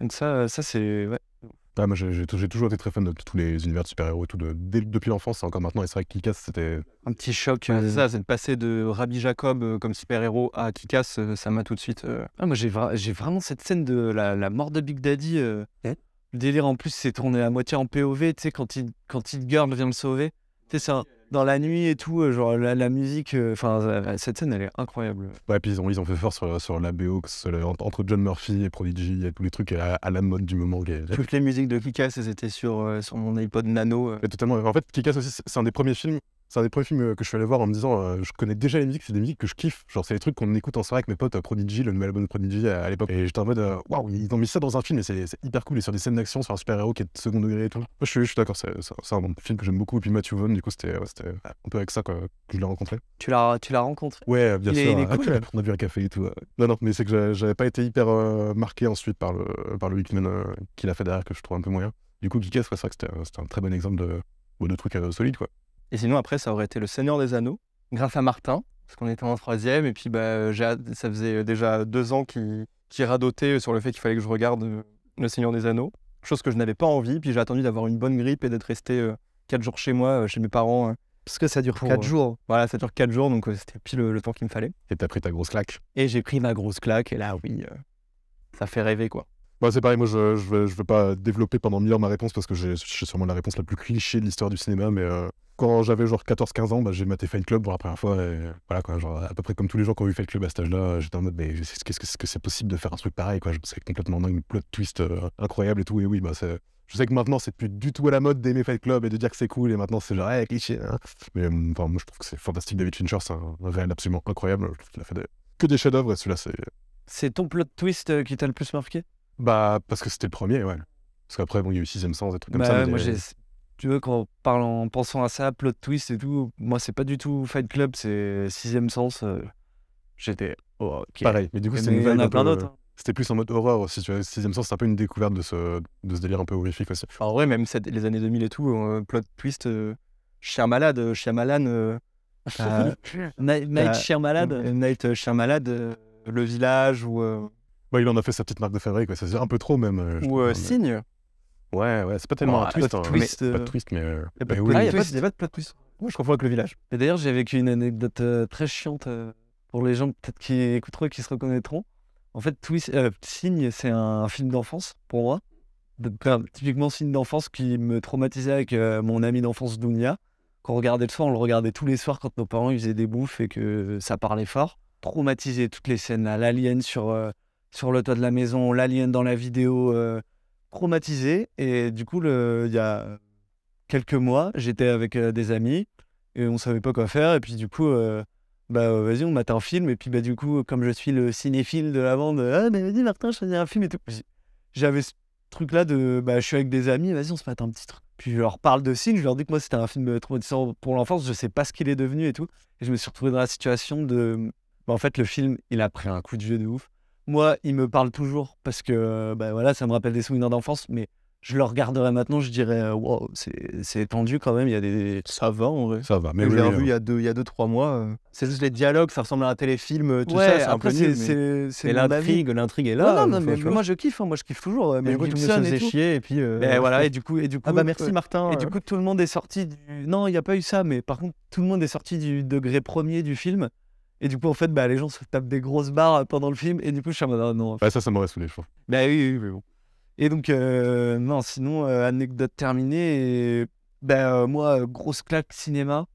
Speaker 3: Donc ça, ça c'est ouais.
Speaker 1: Moi, j'ai j'ai tou- j'ai toujours été très fan de tous les univers de super-héros et tout, de- dès- depuis l'enfance et encore maintenant. Et c'est vrai que Kick-Ass, c'était.
Speaker 3: un petit choc.
Speaker 2: Ouais,
Speaker 3: euh,
Speaker 2: c'est ça, c'est de passer de Rabbi Jacob euh, comme super-héros à Kikas, euh, ça m'a tout de suite. euh,
Speaker 3: Ah, moi j'ai vra- j'ai vraiment cette scène de la, la mort de Big Daddy. euh, Le délire en plus, c'est tourné à moitié en POV, tu sais, quand il, quand il Girl vient le sauver. Tu sais, c'est un- dans la nuit et tout, euh, genre la, la musique. euh, Enfin, euh, cette scène elle est incroyable.
Speaker 1: Ouais, puis ils ont, ils ont fait fort sur, sur la BO, que ce entre John Murphy et Prodigy, et tous les trucs à, à la mode du moment. est-
Speaker 2: Toutes les musiques de Kikas, étaient sur, euh, sur mon iPod Nano. euh.
Speaker 1: Totalement. En fait, Kick-Ass aussi, c'est un des premiers films. C'est un des premiers films euh, que je suis allé voir en me disant, euh, je connais déjà les musiques, c'est des musiques que je kiffe. Genre, c'est des trucs qu'on écoute en soirée avec mes potes, euh, Prodigy, le nouvel album de Prodigy à, à l'époque. Et j'étais en mode, waouh, ils ont mis ça dans un film et c'est hyper cool. Et sur des scènes d'action, sur un super-héros qui est de second degré et tout. Moi, je suis, je suis d'accord, c'est un film que j'aime beaucoup. Et puis Matthew Vaughn, du coup, c'était ouais, un peu avec ça quoi, que je l'ai rencontré.
Speaker 3: Tu l'as rencontré?
Speaker 1: Ouais, bien
Speaker 3: Il est-
Speaker 1: sûr.
Speaker 3: il est
Speaker 1: à
Speaker 3: cool.
Speaker 1: On a bu un café et tout. ouais. Non, non, mais c'est que j'avais- pas été hyper marqué ensuite par le, par le Hickman qu'il a fait derrière, que je trouve un peu moyen. Du coup, ouais, c'est vrai que c'était un très bon exemple de, de trucs euh, solides, quoi.
Speaker 2: Et sinon, après, ça aurait été Le Seigneur des Anneaux, grâce à Martin, parce qu'on était en troisième. Et puis, bah, ça faisait déjà deux ans qu'il qu'il radotait sur le fait qu'il fallait que je regarde euh, Le Seigneur des Anneaux. Chose que je n'avais pas envie. Puis j'ai attendu d'avoir une bonne grippe et d'être resté euh, quatre jours chez moi, euh, chez mes parents. euh.
Speaker 3: Parce que ça dure
Speaker 2: Pour,
Speaker 3: 4
Speaker 2: euh,
Speaker 3: jours.
Speaker 2: Voilà, ça dure quatre jours, donc euh, c'était pile le, le temps qu'il me fallait.
Speaker 1: Et t'as pris ta grosse claque.
Speaker 2: Et j'ai pris ma grosse claque. Et là, oui, euh, ça fait rêver, quoi.
Speaker 1: Bah, c'est pareil, moi, je, je, vais, je vais pas développer pendant mille heures ma réponse parce que j'ai sûrement la réponse la plus cliché de l'histoire du cinéma, mais euh, quand j'avais genre 14-15 ans, bah, j'ai maté Fight Club pour la première fois. Et voilà, quoi, genre, à peu près comme tous les gens qui ont vu Fight Club à cet âge-là, j'étais en mode, mais qu'est-ce que c'est possible de faire un truc pareil, quoi. C'est complètement dingue, une plot twist euh, incroyable et tout. Et oui, bah. Je sais que maintenant, c'est plus du tout à la mode d'aimer Fight Club et de dire que c'est cool, et maintenant, c'est genre, ouais, cliché. hein. Mais euh, enfin, moi, je trouve que c'est fantastique. David Fincher, c'est un, un réel absolument incroyable. Je trouve qu'il a fait des- que des chefs-d'œuvre, et celui-là, c'est.
Speaker 3: C'est ton plot twist qui t'a le plus marqué?
Speaker 1: Bah, parce que c'était le premier, ouais. Parce qu'après, bon, il y a eu Sixième Sens, des trucs comme
Speaker 3: Bah
Speaker 1: ça.
Speaker 3: ouais,
Speaker 1: mais
Speaker 3: moi
Speaker 1: des-
Speaker 3: j'ai. Tu vois, quand on parle en pensant à ça, plot twist et tout, moi c'est pas du tout Fight Club, c'est Sixième Sens. euh, J'étais. Oh.
Speaker 1: Pareil, mais du coup, c'est une
Speaker 3: il y en a
Speaker 1: un
Speaker 3: plein
Speaker 1: peu-
Speaker 3: d'autres. hein.
Speaker 1: C'était plus en mode horreur aussi, tu vois. Sixième Sens, c'est un peu une découverte de ce, de ce délire un peu horrifique aussi.
Speaker 2: En vrai, même cette- les années 2000 et tout, euh, plot twist, euh, chien malade, chien malade. euh,
Speaker 3: Night, Night Chien Malade.
Speaker 2: Night chien malade, euh, le village ou, euh,
Speaker 1: Bah, il en a fait sa petite marque de fabrique, quoi. C'est un peu trop, même. euh,
Speaker 2: ou euh,
Speaker 1: mais-
Speaker 2: Signe.
Speaker 1: Ouais, ouais, c'est pas tellement
Speaker 2: Oh,
Speaker 1: un twist. hein,
Speaker 3: twist,
Speaker 1: mais- Pas
Speaker 3: euh,
Speaker 1: de twist, mais. euh,
Speaker 3: y a pas
Speaker 1: bah
Speaker 3: de
Speaker 1: oui.
Speaker 2: Ah, il n'y a, pas-
Speaker 3: twist.
Speaker 2: y a pas de plot twist. Moi, je confonds avec le village.
Speaker 3: Et d'ailleurs, j'ai vécu une anecdote euh, très chiante euh, pour les gens peut-être qui écouteront et qui se reconnaîtront. En fait, Twist, euh, Signe, c'est un film d'enfance pour moi. De- typiquement, signe d'enfance qui me traumatisait avec euh, mon ami d'enfance Dounia. Qu'on regardait le soir, on le regardait tous les soirs quand nos parents ils faisaient des bouffes et que ça parlait fort. Traumatisé, toutes les scènes, là, l'alien sur, euh, sur le toit de la maison, l'alien dans la vidéo. euh, traumatisé. Et du coup, il y a quelques mois, j'étais avec euh, des amis et on savait pas quoi faire. Et puis du coup, euh, bah euh, vas-y, on mate un film. Et puis bah du coup, comme je suis le cinéphile de la bande, ah mais vas-y Martin, je choisis un film et tout. J'avais ce truc-là de, bah je suis avec des amis, vas-y, on se mate un petit truc. Puis je leur parle de Signe, je leur dis que moi c'était un film traumatisant pour l'enfance, je sais pas ce qu'il est devenu et tout. Et je me suis retrouvé dans la situation de, bah, en fait le film, il a pris un coup de vieux de ouf. Moi, il me parle toujours parce que bah voilà, ça me rappelle des souvenirs d'enfance, mais je le regarderais maintenant, je dirais, euh, wow, c'est c'est tendu quand même. Il y a des.
Speaker 2: Ça va en vrai.
Speaker 1: Ça va, mais
Speaker 2: Mais je l'ai revu il y a deux, il y a deux, trois mois. euh. C'est juste les dialogues, ça ressemble à un téléfilm, euh, tout
Speaker 3: ouais,
Speaker 2: ça, c'est un
Speaker 3: après,
Speaker 2: peu
Speaker 3: c'est
Speaker 2: nul. mais- l'intrigue, l'intrigue est là.
Speaker 3: non, non, mais
Speaker 2: vois.
Speaker 3: moi je kiffe, hein, moi je kiffe toujours.
Speaker 2: Mais du coup, tout le monde se faisait chier, et puis. euh,
Speaker 3: Et voilà, et du coup, et du coup
Speaker 2: Ah bah merci
Speaker 3: euh,
Speaker 2: Martin.
Speaker 3: Et du coup, tout le monde est sorti du. Non, il n'y a pas eu ça, mais par contre, tout le monde est sorti du degré premier du film. Et du coup, en fait, bah, les gens se tapent des grosses barres pendant le film. Et du coup, je suis en mode, ah, non.
Speaker 1: Ouais, ça, ça m'aurait saoulé, je pense.
Speaker 3: Bah oui, oui, mais bon. Et donc, euh, non, sinon, euh, anecdote terminée. Et, bah, euh, moi, grosse claque cinéma.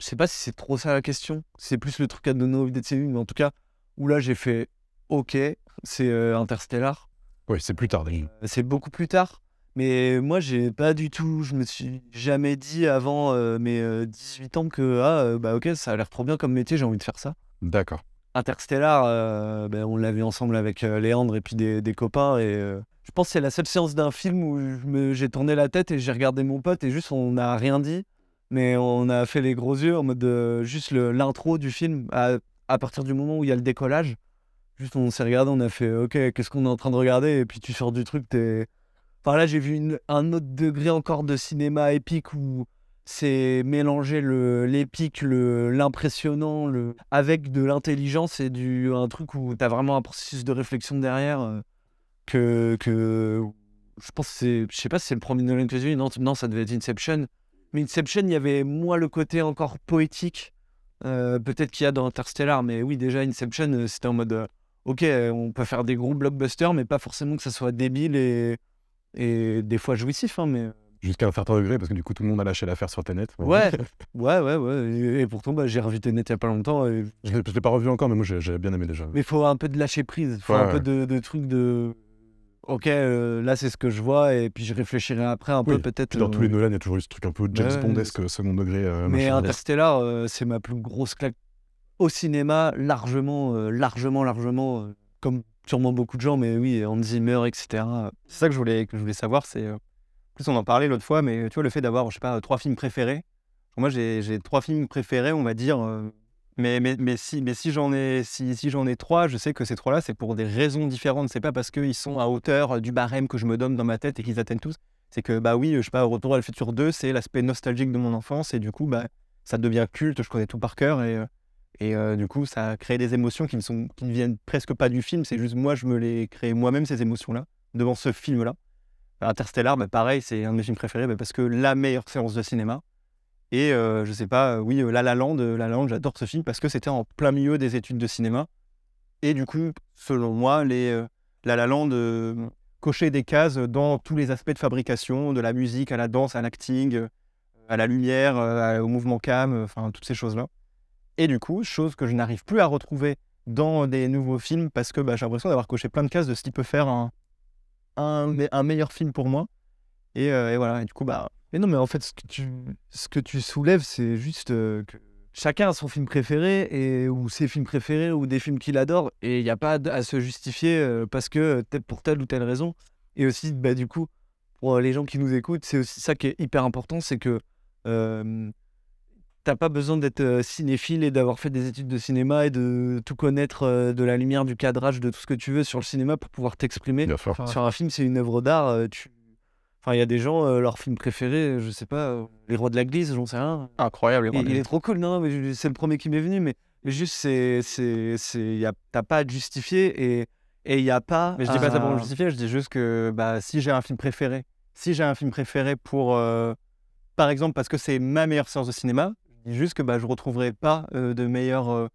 Speaker 3: Je sais pas si c'est trop ça la question. C'est plus le truc à donner de cinéma, mais en tout cas, où là, j'ai fait OK, c'est Interstellar.
Speaker 1: Oui, c'est plus tard déjà.
Speaker 3: C'est beaucoup plus tard. Mais moi, j'ai pas du tout. Je me suis jamais dit avant euh, mes euh, 18 ans que, ah, euh, bah ok, ça a l'air trop bien comme métier, j'ai envie de faire ça.
Speaker 1: D'accord.
Speaker 3: Interstellar, euh, ben, on l'a vu ensemble avec euh, Léandre et puis des, des copains. Et euh, je pense que c'est la seule séance d'un film où j'ai tourné la tête et j'ai regardé mon pote et juste on n'a rien dit. Mais on a fait les gros yeux en mode euh, juste l'intro du film à, à partir du moment où il y a le décollage. Juste on s'est regardé, on a fait ok, qu'est-ce qu'on est en train de regarder Et puis tu sors du truc, t'es. Enfin là, j'ai vu un autre degré encore de cinéma épique où c'est mélanger l'épique, le l'impressionnant, le avec de l'intelligence et du un truc où t'as vraiment un processus de réflexion derrière euh, que que je pense que c'est je sais pas si c'est le premier Nolan que j'ai vu non non ça devait être Inception. Mais Inception il y avait moins le côté encore poétique euh, peut-être qu'il y a dans Interstellar mais oui déjà Inception euh, c'était en mode ok on peut faire des gros blockbusters mais pas forcément que ça soit débile et et des fois jouissif hein, mais
Speaker 1: Jusqu'à un certain degré, parce que du coup, tout le monde a lâché l'affaire sur Tenet.
Speaker 3: Ouais, ouais, ouais, ouais. Et, et pourtant, bah, j'ai revu Tenet il y a pas longtemps. et-
Speaker 1: Je je l'ai pas revu encore, mais moi, j'ai bien aimé déjà.
Speaker 3: Mais il faut un peu de lâcher prise. Il faut
Speaker 1: Ouais,
Speaker 3: un
Speaker 1: ouais.
Speaker 3: peu de, de trucs de. Ok, euh, là, c'est ce que je vois. Et puis, je réfléchirai après un peu, peut-être.
Speaker 1: Puis dans
Speaker 3: euh,
Speaker 1: tous les Nolan, il y a toujours eu ce truc un peu James
Speaker 3: Ouais,
Speaker 1: Bondesque, second degré. euh,
Speaker 3: Mais. Interstellar, euh, c'est ma plus grosse claque au cinéma, largement, largement, largement. comme sûrement beaucoup de gens, mais oui, Hans Zimmer, etc.
Speaker 2: C'est ça que je voulais, que je voulais savoir. C'est euh, plus on en parlait l'autre fois, mais tu vois le fait d'avoir, je sais pas, trois films préférés. Moi j'ai trois films préférés, on va dire. euh, mais, mais, mais si, mais si j'en ai, si, si j'en ai trois, je sais que ces trois-là, c'est pour des raisons différentes. C'est pas parce qu'ils sont à hauteur du barème que je me donne dans ma tête et qu'ils atteignent tous. C'est que, bah oui, je sais pas, Retour à le futur 2, c'est l'aspect nostalgique de mon enfance et du coup, bah, ça devient culte, je connais tout par cœur et, euh, et euh, du coup, ça crée des émotions qui ne, sont, qui ne viennent presque pas du film. C'est juste moi, je me les crée moi-même, ces émotions-là, devant ce film-là. Interstellar, bah, pareil, c'est un de mes films préférés bah, parce que la meilleure séance de cinéma. Et euh, je sais pas, euh, oui, euh, La La Land, La La Land, j'adore ce film parce que c'était en plein milieu des études de cinéma. Et du coup, selon moi, La La Land cochait des cases dans tous les aspects de fabrication, de la musique à la danse, à l'acting, à la lumière, au mouvement cam, enfin toutes ces choses-là. Et du coup, chose que je n'arrive plus à retrouver dans des nouveaux films parce que bah, j'ai l'impression d'avoir coché plein de cases de ce qui peut faire un, un, un meilleur film pour moi. Et, euh, et voilà, et du coup, bah,
Speaker 3: Mais non, mais en fait, ce que tu, ce que tu soulèves, c'est juste euh, que chacun a son film préféré et, ou ses films préférés ou des films qu'il adore et il n'y a pas à se justifier euh, parce que peut-être pour telle ou telle raison. Et aussi, bah, du coup, pour les gens qui nous écoutent, c'est aussi ça qui est hyper important, c'est que t'as pas besoin d'être euh, cinéphile et d'avoir fait des études de cinéma et de tout connaître euh, de la lumière, du cadrage, de tout ce que tu veux sur le cinéma pour pouvoir t'exprimer. Sur un film, c'est une œuvre d'art. euh, tu... Enfin, il y a des gens, euh, leur film préféré, je sais pas, euh, Les Rois de la Glisse, j'en sais rien.
Speaker 2: incroyable.
Speaker 3: Il, il est trop cool, non, non, mais c'est le premier qui m'est venu, mais, mais juste, c'est, c'est, c'est, y a, t'as pas à te justifier et et il y a pas.
Speaker 2: Mais je dis pas ça pour me
Speaker 3: à-
Speaker 2: justifier, je dis juste que bah, si j'ai un film préféré, si j'ai un film préféré pour, euh, par exemple, parce que c'est ma meilleure séance de cinéma, dis juste que bah, je retrouverai pas euh, de meilleure, euh,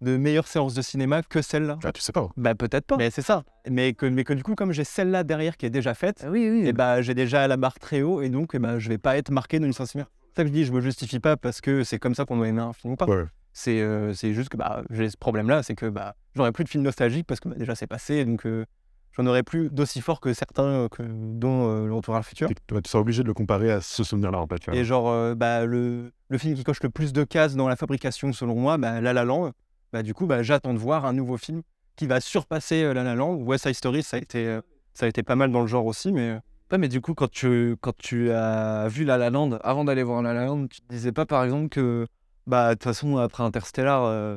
Speaker 2: de meilleure séance de cinéma que celle-là.
Speaker 1: Ah, tu sais pas.
Speaker 3: Bah peut-être pas.
Speaker 2: Mais c'est ça. Mais que, mais que du coup, comme j'ai celle-là derrière qui est déjà faite,
Speaker 3: Ah oui, oui.
Speaker 2: et bah, j'ai déjà la barre très haut et donc eh bah, je vais pas être marqué d'une séance similaire. C'est ça que je dis, je me justifie pas parce que c'est comme ça qu'on doit aimer un film ou pas.
Speaker 1: Ouais, ouais.
Speaker 2: C'est euh, c'est juste que bah, j'ai ce problème-là, c'est que bah, j'aurai plus de films nostalgiques parce que bah, déjà c'est passé, donc euh, j'en aurai plus d'aussi fort que certains, euh, que, dont euh, Le Retour à le futur.
Speaker 1: Tu, tu seras obligé de le comparer à ce souvenir-là, en fait. tu vois.
Speaker 2: Et genre, euh, bah, le, le film qui coche le plus de cases dans la fabrication, selon moi, bah, La La Land, bah, du coup, bah, j'attends de voir un nouveau film qui va surpasser euh, La La Land. West Side Story, ça a, été, euh, ça a été pas mal dans le genre aussi, mais
Speaker 3: Ouais, mais du coup, quand tu, quand tu as vu La La Land, avant d'aller voir La La Land, tu te disais pas par exemple que, bah, de toute façon, après Interstellar, euh,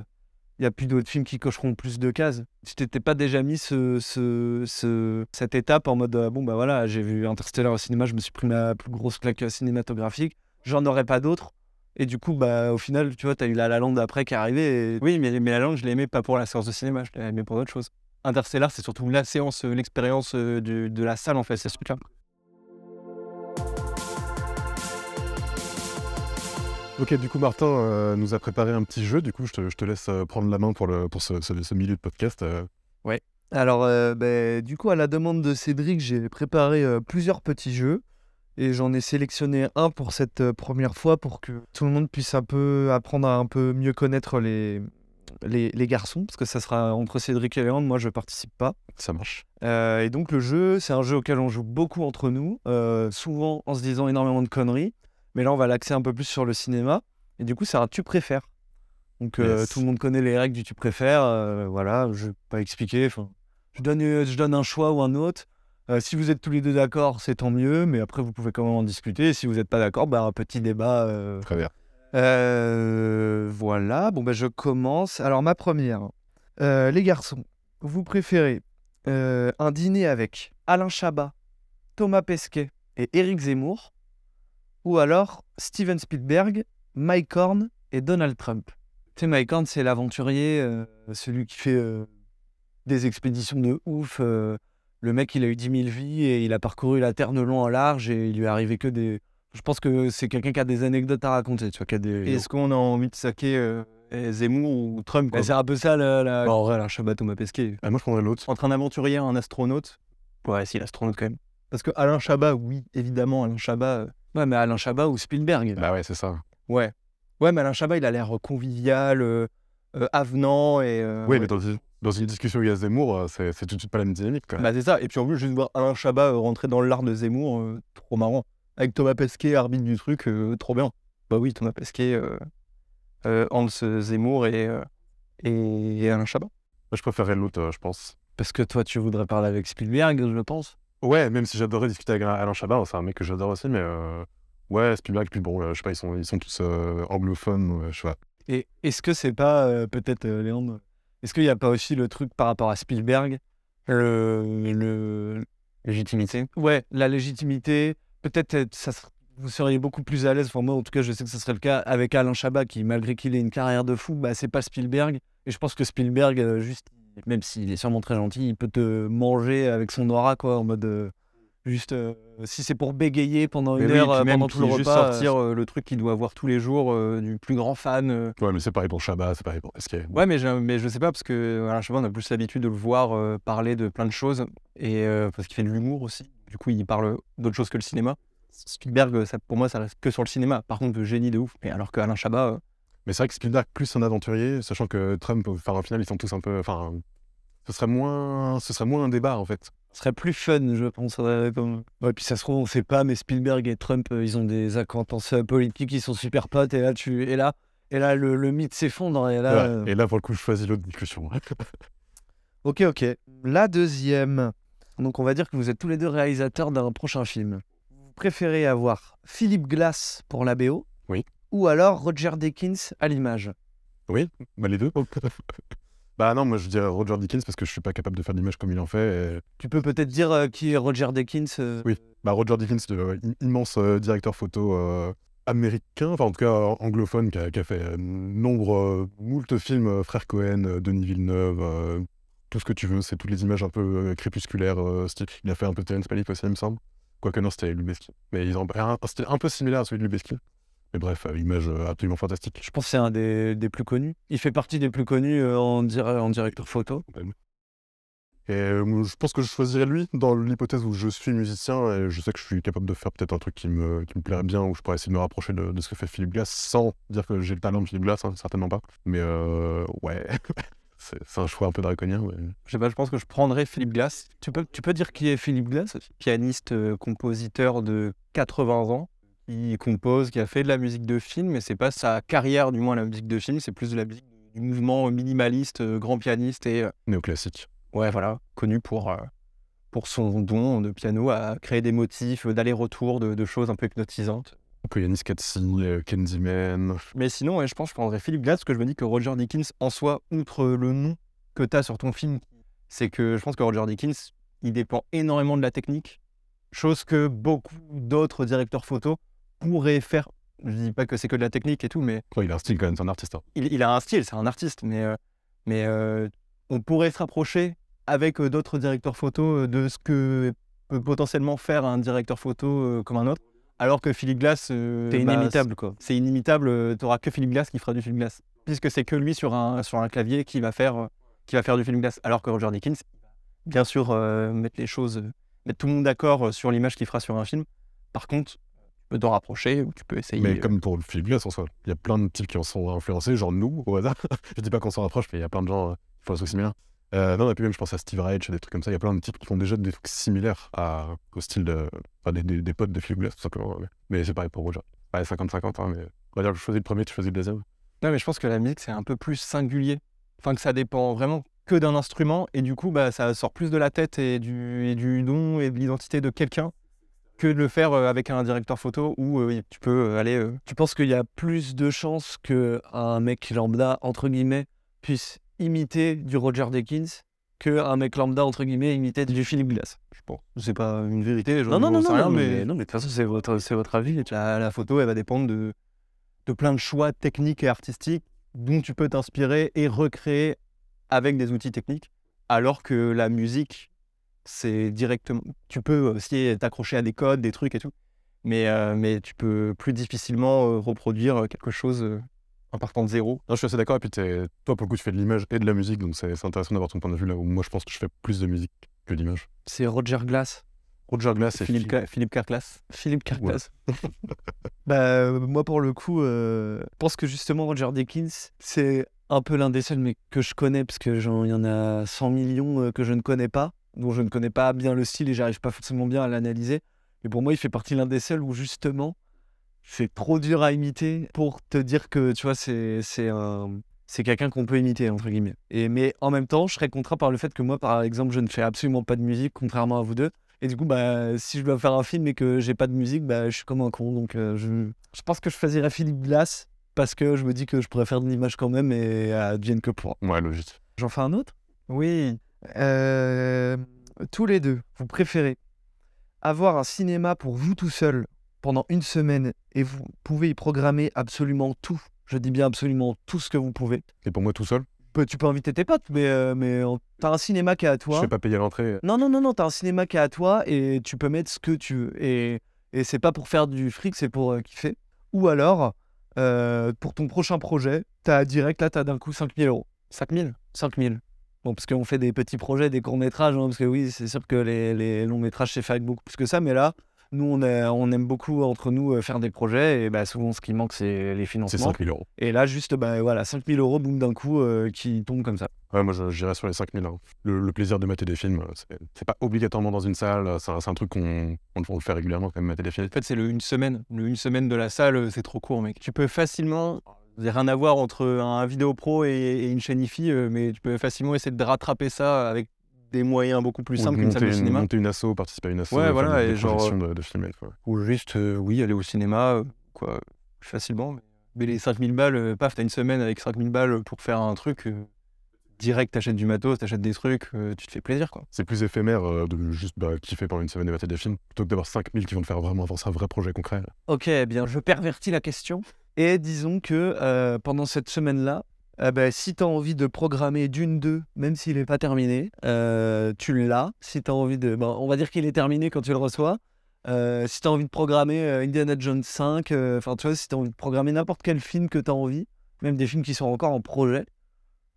Speaker 3: Il n'y a plus d'autres films qui cocheront plus de cases. Tu t'étais pas déjà mis ce, ce, ce- cette étape en mode euh, bon, bah voilà, j'ai vu Interstellar au cinéma, je me suis pris ma plus grosse claque cinématographique, j'en aurais pas d'autres. Et du coup, bah, au final, tu vois, tu as eu La La Land après qui est arrivé. Et...
Speaker 2: Oui, mais, mais La Land, je l'ai aimé pas pour la séance de cinéma, je l'ai aimé pour d'autres choses. Interstellar, c'est surtout la séance, l'expérience euh, du- de la salle, en fait, c'est ce truc-là.
Speaker 1: Ok, du coup, Martin euh, nous a préparé un petit jeu. Du coup, je te, je te laisse euh, prendre la main pour, le, pour ce, ce- ce milieu de podcast. euh.
Speaker 3: Alors, euh, ben, du coup, à la demande de Cédric, j'ai préparé plusieurs petits jeux et j'en ai sélectionné un pour cette première fois pour que tout le monde puisse un peu apprendre à un peu mieux connaître les, les, les garçons, parce que ça sera entre Cédric et Léandre. Moi, je participe pas.
Speaker 1: Ça marche.
Speaker 3: Et donc, le jeu, c'est un jeu auquel on joue beaucoup entre nous, souvent en se disant énormément de conneries. Mais là, on va l'axer un peu plus sur le cinéma. Et du coup, c'est un tu préfères. Donc, euh,
Speaker 1: Yes.
Speaker 3: tout le monde connaît les règles du tu préfères. euh, voilà, je vais pas expliquer. Enfin, je donne, euh, je donne un choix ou un autre. Euh, si vous êtes tous les deux d'accord, c'est tant mieux. Mais après, vous pouvez quand même en discuter. Et si vous n'êtes pas d'accord, bah, un petit débat.
Speaker 1: Très bien.
Speaker 3: voilà, bon ben je commence. Alors ma première, les garçons, vous préférez un dîner avec Alain Chabat, Thomas Pesquet et Éric Zemmour, ou alors Steven Spielberg, Mike Horn et Donald Trump. Tu sais, Mike Horn, c'est l'aventurier, euh, celui qui fait euh, des expéditions de ouf. euh, le mec, il a eu 10 000 vies et il a parcouru la Terre de long en large et il lui est arrivé que des, je pense que c'est quelqu'un qui a des anecdotes à raconter, tu vois, qui a des...
Speaker 2: Est-ce qu'on a envie de saquer euh, Zemmour ou Trump
Speaker 3: Bah, c'est un peu ça, la... la-
Speaker 2: Bah, En vrai, un Chabat, Thomas Pesquet.
Speaker 1: Ah, moi, je prendrais l'autre.
Speaker 2: Entre un aventurier et un astronaute Ouais, si, l'astronaute quand même. Parce que Alain Chabat, oui, évidemment, Alain Chabat. Euh,
Speaker 3: Ouais, mais Alain Chabat ou Spielberg.
Speaker 1: Bah ouais, c'est ça.
Speaker 2: Ouais. Ouais, mais Alain Chabat, il a l'air convivial, euh, euh, avenant et. euh,
Speaker 1: oui,
Speaker 2: ouais.
Speaker 1: mais dans, une- dans une discussion où il y a Zemmour, euh, c'est c'est tout de suite pas la même dynamique. Quoi.
Speaker 2: Bah, c'est ça. Et puis en plus, juste voir Alain Chabat euh, rentrer dans l'art de Zemmour, euh, trop marrant. Avec Thomas Pesquet, arbitre du truc, euh, trop bien. Bah oui, Thomas Pesquet, euh, euh, Hans Zemmour et, euh, et Alain Chabat.
Speaker 1: Moi, je préférerais l'autre, euh, je pense.
Speaker 3: Parce que toi, tu voudrais parler avec Spielberg, je pense.
Speaker 1: Ouais, même si j'adorais discuter avec Alain Chabat, c'est un mec que j'adore aussi, mais euh, ouais, Spielberg, puis bon, euh, je sais pas, ils sont, ils sont tous euh, anglophones, je sais pas.
Speaker 3: Et est-ce que c'est pas, euh, peut-être, euh, Léandre, est-ce qu'il n'y a pas aussi le truc par rapport à Spielberg le, le...
Speaker 2: Légitimité.
Speaker 3: Ouais, la légitimité. Peut-être ça vous seriez beaucoup plus à l'aise, enfin moi en tout cas je sais que ce serait le cas avec Alain Chabat qui malgré qu'il ait une carrière de fou, bah, c'est pas Spielberg. Et je pense que Spielberg, euh, juste, même s'il est sûrement très gentil, il peut te manger avec son aura quoi, en mode... euh, juste, euh, si c'est pour bégayer pendant une
Speaker 2: oui,
Speaker 3: heure euh,
Speaker 2: même
Speaker 3: pendant tout le
Speaker 2: juste
Speaker 3: repas...
Speaker 2: sortir euh, le truc qu'il doit voir tous les jours euh, du plus grand fan. euh.
Speaker 1: Ouais, mais c'est pareil pour Chabat, c'est pareil pour Pesquet.
Speaker 2: Ouais, mais je, mais je sais pas, parce que Alain Chabat, on a plus l'habitude de le voir euh, parler de plein de choses, et euh, parce qu'il fait de l'humour aussi. Du coup, il parle d'autre chose que le cinéma. Spielberg, ça, pour moi, ça reste que sur le cinéma. Par contre, de génie de ouf. Mais alors qu'Alain Chabat, euh,
Speaker 1: Mais c'est vrai que Spielberg, plus un aventurier, sachant que Trump, enfin, au final, ils sont tous un peu. Enfin, ce serait moins, ce serait moins un débat, en fait.
Speaker 3: Ce serait plus fun, je pense. euh, comme- Ouais, puis ça se trouve, on sait pas, mais Spielberg et Trump, euh, ils ont des acquaintances euh, politiques, ils sont super potes, et là, tu... et là, et là le, le mythe s'effondre, et là...
Speaker 1: Ouais.
Speaker 3: euh,
Speaker 1: Et là, pour le coup, je choisis l'autre discussion.
Speaker 3: Ok, ok. La deuxième. Donc, on va dire que vous êtes tous les deux réalisateurs d'un prochain film. Vous préférez avoir Philippe Glass pour la BO
Speaker 1: Oui.
Speaker 3: Ou alors Roger Deakins à l'image
Speaker 1: bah, les deux. bah, non, moi, je dirais Roger Dickens parce que je suis pas capable de faire l'image comme il en fait. et-
Speaker 3: Tu peux peut-être dire euh, qui est Roger Deakins euh,
Speaker 1: Oui. Bah, Roger Dickens, de, im- immense euh, directeur photo euh, américain, enfin en tout cas euh, anglophone, qui a, qui a fait euh, nombre, euh, moult films, euh, Frère Cohen, euh, Denis Villeneuve, euh, tout ce que tu veux, c'est toutes les images un peu euh, crépusculaires. euh, style- Il a fait un peu Terrence Malick aussi, il me semble. Quoique non, c'était Lubeski. Mais ils ont un, un style un peu similaire à celui de Lubeski. Mais bref, euh, image euh, absolument fantastique.
Speaker 3: Je pense que c'est un des, des plus connus. Il fait partie des plus connus euh, en, en directeur photo.
Speaker 1: Et je pense que je choisirais lui dans l'hypothèse où je suis musicien et je sais que je suis capable de faire peut-être un truc qui me, qui me plairait bien ou je pourrais essayer de me rapprocher de, de ce que fait Philippe Glass sans dire que j'ai le talent de Philippe Glass, hein, certainement pas. Mais euh, ouais, c'est un choix un peu draconien. mais-
Speaker 2: je sais pas, je pense que je prendrais Philippe Glass,
Speaker 3: Tu peux, tu peux dire qui est Philippe Glass? Aussi
Speaker 2: pianiste, euh, compositeur de 80 ans, qui compose, qui a fait de la musique de film, mais c'est pas sa carrière, du moins, la musique de film, c'est plus de la musique du mouvement minimaliste, euh, grand pianiste et. euh,
Speaker 1: Néoclassique.
Speaker 2: Ouais, voilà, connu pour, euh, pour son don de piano à créer des motifs d'aller-retour, de, de choses un peu hypnotisantes.
Speaker 1: Koyanis Katsi, euh, Candyman.
Speaker 2: Mais sinon, ouais, je pense que je prendrais Philippe Glass, parce que je me dis que Roger Dickens, en soi, outre le nom que tu as sur ton film, c'est que je pense que Roger Dickens, il dépend énormément de la technique, chose que beaucoup d'autres directeurs photo pourraient faire. Je dis pas que c'est que de la technique et tout, mais
Speaker 1: Ouais, il a un style quand même, c'est un artiste. hein.
Speaker 2: il, il a un style, c'est un artiste, mais, euh, mais euh, on pourrait se rapprocher avec euh, d'autres directeurs photo euh, de ce que peut potentiellement faire un directeur photo euh, comme un autre, alors que Philippe Glass, euh,
Speaker 3: C'est
Speaker 2: bah,
Speaker 3: inimitable, quoi.
Speaker 2: c'est inimitable, tu n'auras que Philippe Glass qui fera du Philippe Glass, puisque c'est que lui sur un, sur un clavier qui va faire, euh, qui va faire du Philippe Glass, alors que Roger Dickens, bien sûr, euh, mettre les choses, euh, mettre tout le monde d'accord euh, sur l'image qu'il fera sur un film. Par contre, peux t'en rapprocher ou tu peux essayer.
Speaker 1: Mais
Speaker 2: euh,
Speaker 1: comme pour le Philippe Glass en soi, il y a plein de types qui en sont influencés, genre nous, au hasard. je dis pas qu'on s'en rapproche, mais il y a plein de gens euh, qui font des trucs similaires. Euh, non, et puis même, je pense à Steve Reich, des trucs comme ça. Il y a plein de types qui font déjà des trucs similaires à, au style de. Enfin, des, des, des potes de Philippe Glass, tout simplement. Mais, mais c'est pareil pour Roger. Ouais, 50-50, hein, mais on va dire que je choisis le premier, tu choisis le deuxième.
Speaker 2: Non, mais je pense que la musique, c'est un peu plus singulier. Enfin, que ça dépend vraiment que d'un instrument. Et du coup, bah, ça sort plus de la tête et du, et du nom et de l'identité de quelqu'un que de le faire euh, avec un directeur photo où euh, tu peux euh, aller. euh,
Speaker 3: Tu penses qu'il y a plus de chances qu'un mec lambda, entre guillemets, puisse imiter du Roger Dickens qu'un mec lambda, entre guillemets, imiter du Philippe Glass?
Speaker 2: Je pense. C'est pas une vérité.
Speaker 3: Non, non, non, non,
Speaker 2: rien,
Speaker 3: non,
Speaker 2: mais
Speaker 3: mais, non, mais de toute façon, c'est votre, c'est votre avis.
Speaker 2: la, la photo, elle va dépendre de, de plein de choix techniques et artistiques dont tu peux t'inspirer et recréer avec des outils techniques. Alors que la musique, c'est directement. Tu peux aussi t'accrocher à des codes, des trucs et tout. Mais, euh, mais tu peux plus difficilement euh, reproduire quelque chose euh, en partant de zéro.
Speaker 1: Non, je suis assez d'accord. Et puis, toi, pour le coup, tu fais de l'image et de la musique, donc c'est c'est intéressant d'avoir ton point de vue là où moi, je pense que je fais plus de musique que d'image.
Speaker 3: C'est Roger Glass.
Speaker 1: Roger Glass et
Speaker 2: Philippe,
Speaker 1: Philippe.
Speaker 2: Philippe Carclass.
Speaker 3: Philippe Carclass. bah, euh, moi, pour le coup, euh, je pense que justement, Roger Dickens, c'est un peu l'un des seuls mais que je connais, parce que j'en- il y en a 100 millions euh, que je ne connais pas, dont je ne connais pas bien le style et j'arrive pas forcément bien à l'analyser. Mais pour moi, il fait partie l'un des seuls où justement, c'est trop dur à imiter pour te dire que, tu vois, c'est c'est un... C'est quelqu'un qu'on peut imiter, entre guillemets. Et, mais en même temps, je serais contraint par le fait que moi, par exemple, je ne fais absolument pas de musique, contrairement à vous deux. Et du coup, bah, si je dois faire un film et que j'ai pas de musique, bah, je suis comme un con. Donc, euh, je... je pense que je choisirais Philippe Glass parce que je me dis que je pourrais faire de l'image quand même et advienne que pour.
Speaker 1: Ouais, logique.
Speaker 3: J'en fais un autre?
Speaker 2: Oui.
Speaker 3: Euh, Tous les deux, vous préférez avoir un cinéma pour vous tout seul pendant une semaine et vous pouvez y programmer absolument tout. Je dis bien absolument tout ce que vous pouvez.
Speaker 1: Et pour moi, tout seul,
Speaker 3: Peu- Tu peux inviter tes potes, mais, euh, mais en- t'as un cinéma qui est à toi.
Speaker 1: je fais pas payer l'entrée.
Speaker 3: Non, non, non, non, t'as un cinéma qui est à toi et tu peux mettre ce que tu veux. Et, et c'est pas pour faire du fric, c'est pour euh, kiffer. Ou alors, euh, pour ton prochain projet, t'as direct, là, t'as d'un coup 5000 euros.
Speaker 2: 5000
Speaker 3: 5000. Bon, parce qu'on fait des petits projets, des courts-métrages, hein, parce que oui, c'est sûr que les, les longs-métrages, c'est fait avec beaucoup plus que ça, mais là, nous, on, est- on aime beaucoup, entre nous, euh, faire des projets, et bah, souvent, ce qui manque, c'est les
Speaker 1: C'est
Speaker 3: financements.
Speaker 1: 5000 euros.
Speaker 3: Et là, juste, bah, voilà, 5000 euros, boum, d'un coup, euh, qui tombent comme ça.
Speaker 1: Ouais, moi, je- j'irais sur les 5000. hein. Le, le plaisir de mater des films, euh, c'est pas obligatoirement dans une salle. C'est un, truc qu'on on, on le fait régulièrement quand même, mater des films.
Speaker 2: En fait, c'est le une semaine. Le une semaine de la salle, c'est trop court, mec. Tu peux facilement. Il n'y a rien à voir entre un vidéo pro et, et une chaîne IFI, euh, mais tu peux facilement essayer de rattraper ça avec des moyens beaucoup plus simples qu'une salle de cinéma.
Speaker 1: Monter une asso, participer à une asso,
Speaker 2: Ouais, voilà, et genre,
Speaker 1: projections de, de ouais.
Speaker 2: Ou juste, euh, oui, aller au cinéma, euh, quoi, facilement. Mais, les 5000 balles, euh, paf, t'as une semaine avec 5000 balles pour faire un truc. Direct, t'achètes du matos, t'achètes des trucs, euh, tu te fais plaisir, quoi.
Speaker 1: C'est plus éphémère euh, de juste bah, kiffer pendant une semaine et mater des films, plutôt que d'avoir 5000 qui vont te faire vraiment avancer un vrai projet concret.
Speaker 3: Ok, eh bien, je pervertis la question. Et disons que euh, pendant cette semaine-là, ben, si tu as envie de programmer d'une deux, même s'il n'est pas terminé, tu l'as. Si tu as envie de. bon, on va dire qu'il est terminé quand tu le reçois. Si tu as envie de programmer Indiana Jones 5, euh, enfin, tu vois, si tu as envie de programmer n'importe quel film que tu as envie, même des films qui sont encore en projet,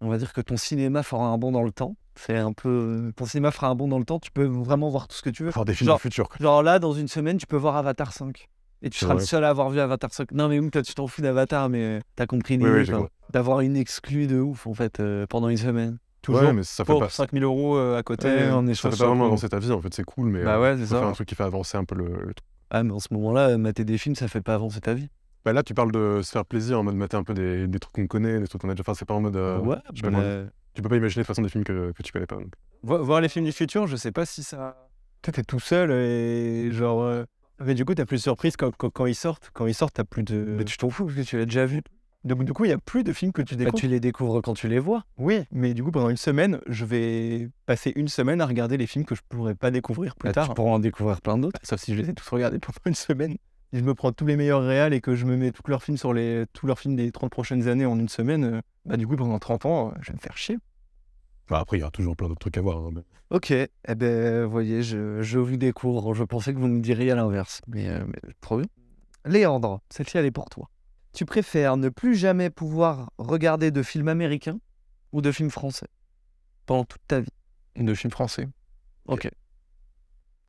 Speaker 3: on va dire que ton cinéma fera un bond dans le temps. C'est un peu. Ton cinéma fera un bond dans le temps, tu peux vraiment voir tout ce que tu veux.
Speaker 1: Faire des films
Speaker 3: Genre-
Speaker 1: du futur. quoi.
Speaker 3: Genre là, dans une semaine, tu peux voir Avatar 5. Et tu seras le seul à avoir vu Avatar 5. Non, mais oui, toi, tu t'en fous d'Avatar, mais t'as compris l'idée,
Speaker 1: oui.
Speaker 3: D'avoir une exclue de ouf, en fait, euh, pendant une semaine.
Speaker 2: Toujours
Speaker 1: Ouais, mais ça fait
Speaker 2: pour
Speaker 1: pas,
Speaker 2: 5000 euros euh, à côté.
Speaker 3: Ouais,
Speaker 2: euh,
Speaker 3: on est
Speaker 1: ça fait
Speaker 3: ça,
Speaker 1: pas vraiment avancer ta vie, en fait, c'est cool, mais
Speaker 2: Bah
Speaker 1: euh,
Speaker 2: ouais, c'est
Speaker 1: faut faire
Speaker 2: ça.
Speaker 1: un truc qui fait avancer un peu le, le truc.
Speaker 3: Ah, mais en ce moment-là, mater des films, ça fait pas avancer ta vie.
Speaker 1: Bah là, tu parles de se faire plaisir en mode mater un peu des, des trucs qu'on connaît, des trucs qu'on a déjà fait. C'est pas en mode. euh,
Speaker 3: ouais,
Speaker 1: je
Speaker 3: bah, euh,
Speaker 1: Tu peux pas imaginer de toute façon des films que, que tu connais pas. donc.
Speaker 2: Vo- voir les films du futur, je sais pas si ça. Toi, t'es tout seul et genre. euh, Mais du coup, t'as plus de surprises quand, quand, quand ils sortent. Quand ils sortent, t'as plus de.
Speaker 3: Mais tu t'en fous parce que tu l'as déjà vu.
Speaker 2: Donc, du coup, il y a plus de films que tu
Speaker 3: Bah,
Speaker 2: découvres.
Speaker 3: tu les découvres quand tu les vois.
Speaker 2: Oui, mais du coup, pendant une semaine, je vais passer une semaine à regarder les films que je pourrais pas découvrir plus
Speaker 3: Bah,
Speaker 2: tard.
Speaker 3: Tu pourras en découvrir plein d'autres.
Speaker 2: Sauf si je les ai tous regardés pendant une semaine. Si je me prends tous les meilleurs réals et que je me mets tous leurs films sur les tous leurs films des 30 prochaines années en une semaine, euh, bah du coup pendant 30 ans, euh, je vais me faire chier.
Speaker 1: Bah, après, il y aura toujours plein d'autres trucs à voir. hein, mais-
Speaker 3: Ok, eh ben, vous voyez, je, je vous découvre. Je pensais que vous me diriez à l'inverse. Mais, euh, mais trop bien. Léandre, celle-ci, elle est pour toi. Tu préfères ne plus jamais pouvoir regarder de films américains ou de films français? Pendant toute ta vie
Speaker 2: De films français.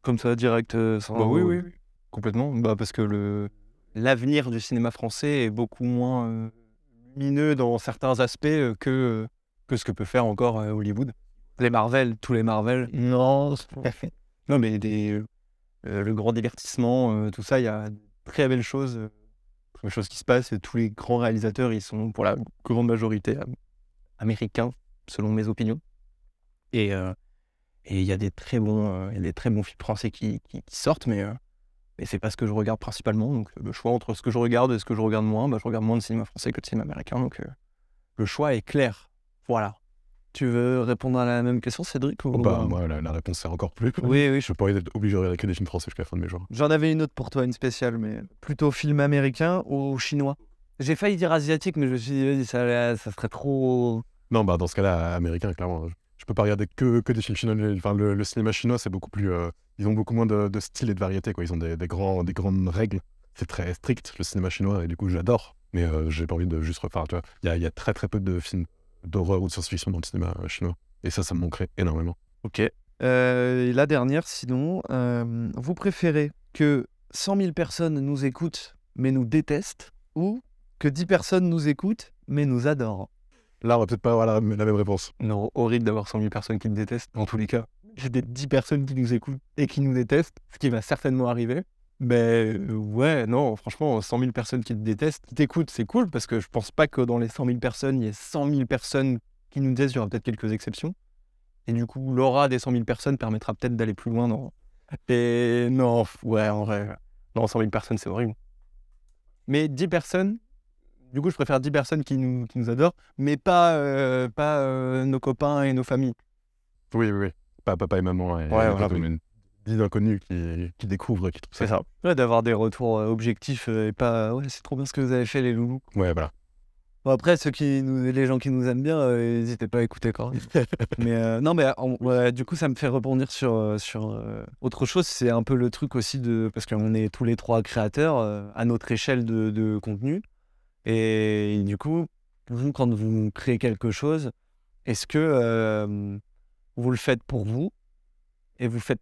Speaker 3: Comme ça, direct, euh, sans...
Speaker 2: Bah oui, oui, oui. Complètement. Bah parce que le l'avenir du cinéma français est beaucoup moins euh, lumineux dans certains aspects euh, que, que ce que peut faire encore euh, Hollywood.
Speaker 3: Les Marvel, tous les Marvel.
Speaker 2: Non, non mais des, euh, le grand divertissement, euh, tout ça, il y a de très belles choses, euh, très belles choses qui se passent. Et tous les grands réalisateurs, ils sont pour la grande majorité euh, américains, selon mes opinions. Et euh, et il y a des très bons, euh, y a des très bons films français qui, qui- qui sortent, mais euh, mais c'est pas ce que je regarde principalement. Donc le choix entre ce que je regarde et ce que je regarde moins, bah, je regarde moins de cinéma français que de cinéma américain. Donc euh, le choix est clair. Voilà.
Speaker 3: Tu veux répondre à la même question, Cédric ou...
Speaker 1: Bah, moi, la, la réponse, c'est encore plus.
Speaker 3: Oui, oui,
Speaker 1: Je peux pas être obligé de regarder que des films français jusqu'à la fin de mes jours.
Speaker 3: J'en avais une autre pour toi, une spéciale, mais plutôt film américain ou chinois? J'ai failli dire asiatique, mais je me suis dit, vas-y, ça, ça serait trop.
Speaker 1: Non, bah, dans ce cas-là, américain, clairement. Je, peux pas regarder que, des films chinois. Enfin, le, cinéma chinois, c'est beaucoup plus. euh, ils ont beaucoup moins de, style et de variété, quoi. Ils ont des, grands, des grandes règles. C'est très strict, le cinéma chinois, et du coup, j'adore. Mais euh, j'ai pas envie de juste refaire. Il y a, très, très peu de films d'horreur ou de science-fiction dans le cinéma euh, chinois. Et ça, ça me manquerait énormément.
Speaker 3: Ok. Euh, et la dernière, sinon, vous préférez que 100 000 personnes nous écoutent mais nous détestent ou que 10 personnes nous écoutent mais nous adorent?
Speaker 1: Là, on va peut-être pas avoir la, même réponse.
Speaker 2: Non, horrible d'avoir 100 000 personnes qui me détestent, dans tous les cas. J'ai des 10 personnes qui nous écoutent et qui nous détestent, ce qui va certainement arriver. Mais euh, ouais, non, franchement, 100 000 personnes qui te détestent, qui t'écoutent, c'est cool, parce que je pense pas que dans les 100 000 personnes, il y ait 100 000 personnes qui nous détestent, il y aura peut-être quelques exceptions. Et du coup, l'aura des 100 000 personnes permettra peut-être d'aller plus loin. Et non, ouais, en vrai, non, 100 000 personnes, c'est horrible. Mais 10 personnes, du coup, je préfère 10 personnes qui nous, qui nous adorent, mais pas, euh, pas euh, nos copains et nos familles.
Speaker 1: Oui, oui, oui. Pas papa et maman. Et,
Speaker 2: Ouais, voilà,
Speaker 1: mais dix inconnus qui, qui découvrent, qui trouvent ça.
Speaker 2: C'est ça.
Speaker 3: Ouais, d'avoir des retours euh, objectifs et pas ouais, c'est trop bien ce que vous avez fait, les loulous.
Speaker 1: Ouais, voilà.
Speaker 3: Bon, après, ceux qui nous, les gens qui nous aiment bien, euh, n'hésitez pas à écouter quand mais euh, non, mais ouais, du coup, ça me fait rebondir sur, sur euh, autre chose. C'est un peu le truc aussi de. Parce qu'on est tous les trois créateurs à notre échelle de, de contenu. Et du coup, vous, quand vous créez quelque chose, est-ce que euh, vous le faites pour vous et vous faites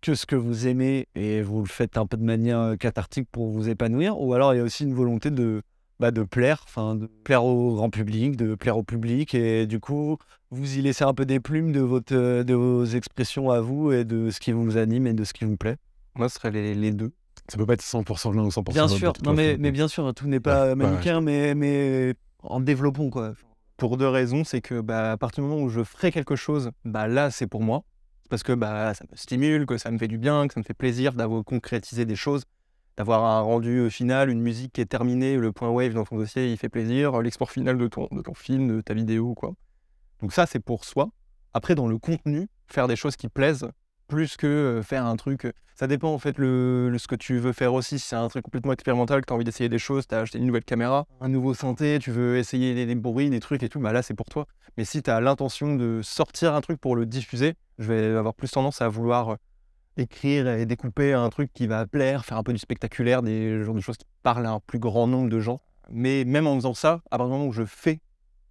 Speaker 3: que ce que vous aimez et vous le faites un peu de manière euh, cathartique pour vous épanouir? Ou alors il y a aussi une volonté de bah, de plaire, enfin de plaire au grand public, de plaire au public, et du coup, vous y laissez un peu des plumes de, votre, euh, de vos expressions à vous et de ce qui vous anime et de ce qui vous plaît?
Speaker 2: Moi, ce serait les, les deux.
Speaker 1: Ça peut pas être 100% l'un ou 100%
Speaker 3: Bien
Speaker 1: l'autre,
Speaker 3: sûr, non mais, mais bien sûr, tout n'est pas
Speaker 1: Ouais,
Speaker 3: mais, mais en développant quoi.
Speaker 2: Pour deux raisons, c'est que bah, à partir du moment où je ferai quelque chose, bah, là, c'est pour moi. Parce que bah, ça me stimule, que ça me fait du bien, que ça me fait plaisir d'avoir concrétisé des choses, d'avoir un rendu euh, final, une musique qui est terminée, le point wave dans ton dossier, il fait plaisir, euh, l'export final de ton, de ton film, de ta vidéo, quoi. Donc ça, c'est pour soi. Après, dans le contenu, faire des choses qui plaisent, plus que euh, faire un truc. euh, Ça dépend en fait le, le- ce que tu veux faire aussi. Si c'est un truc complètement expérimental, que tu as envie d'essayer des choses, tu as acheté une nouvelle caméra, un nouveau synthé, tu veux essayer des, des bruits, des trucs et tout, bah là c'est pour toi. Mais si tu as l'intention de sortir un truc pour le diffuser, je vais avoir plus tendance à vouloir euh, écrire et découper un truc qui va plaire, faire un peu du spectaculaire, des genres de choses qui parlent à un plus grand nombre de gens. Mais même en faisant ça, à partir du moment où je fais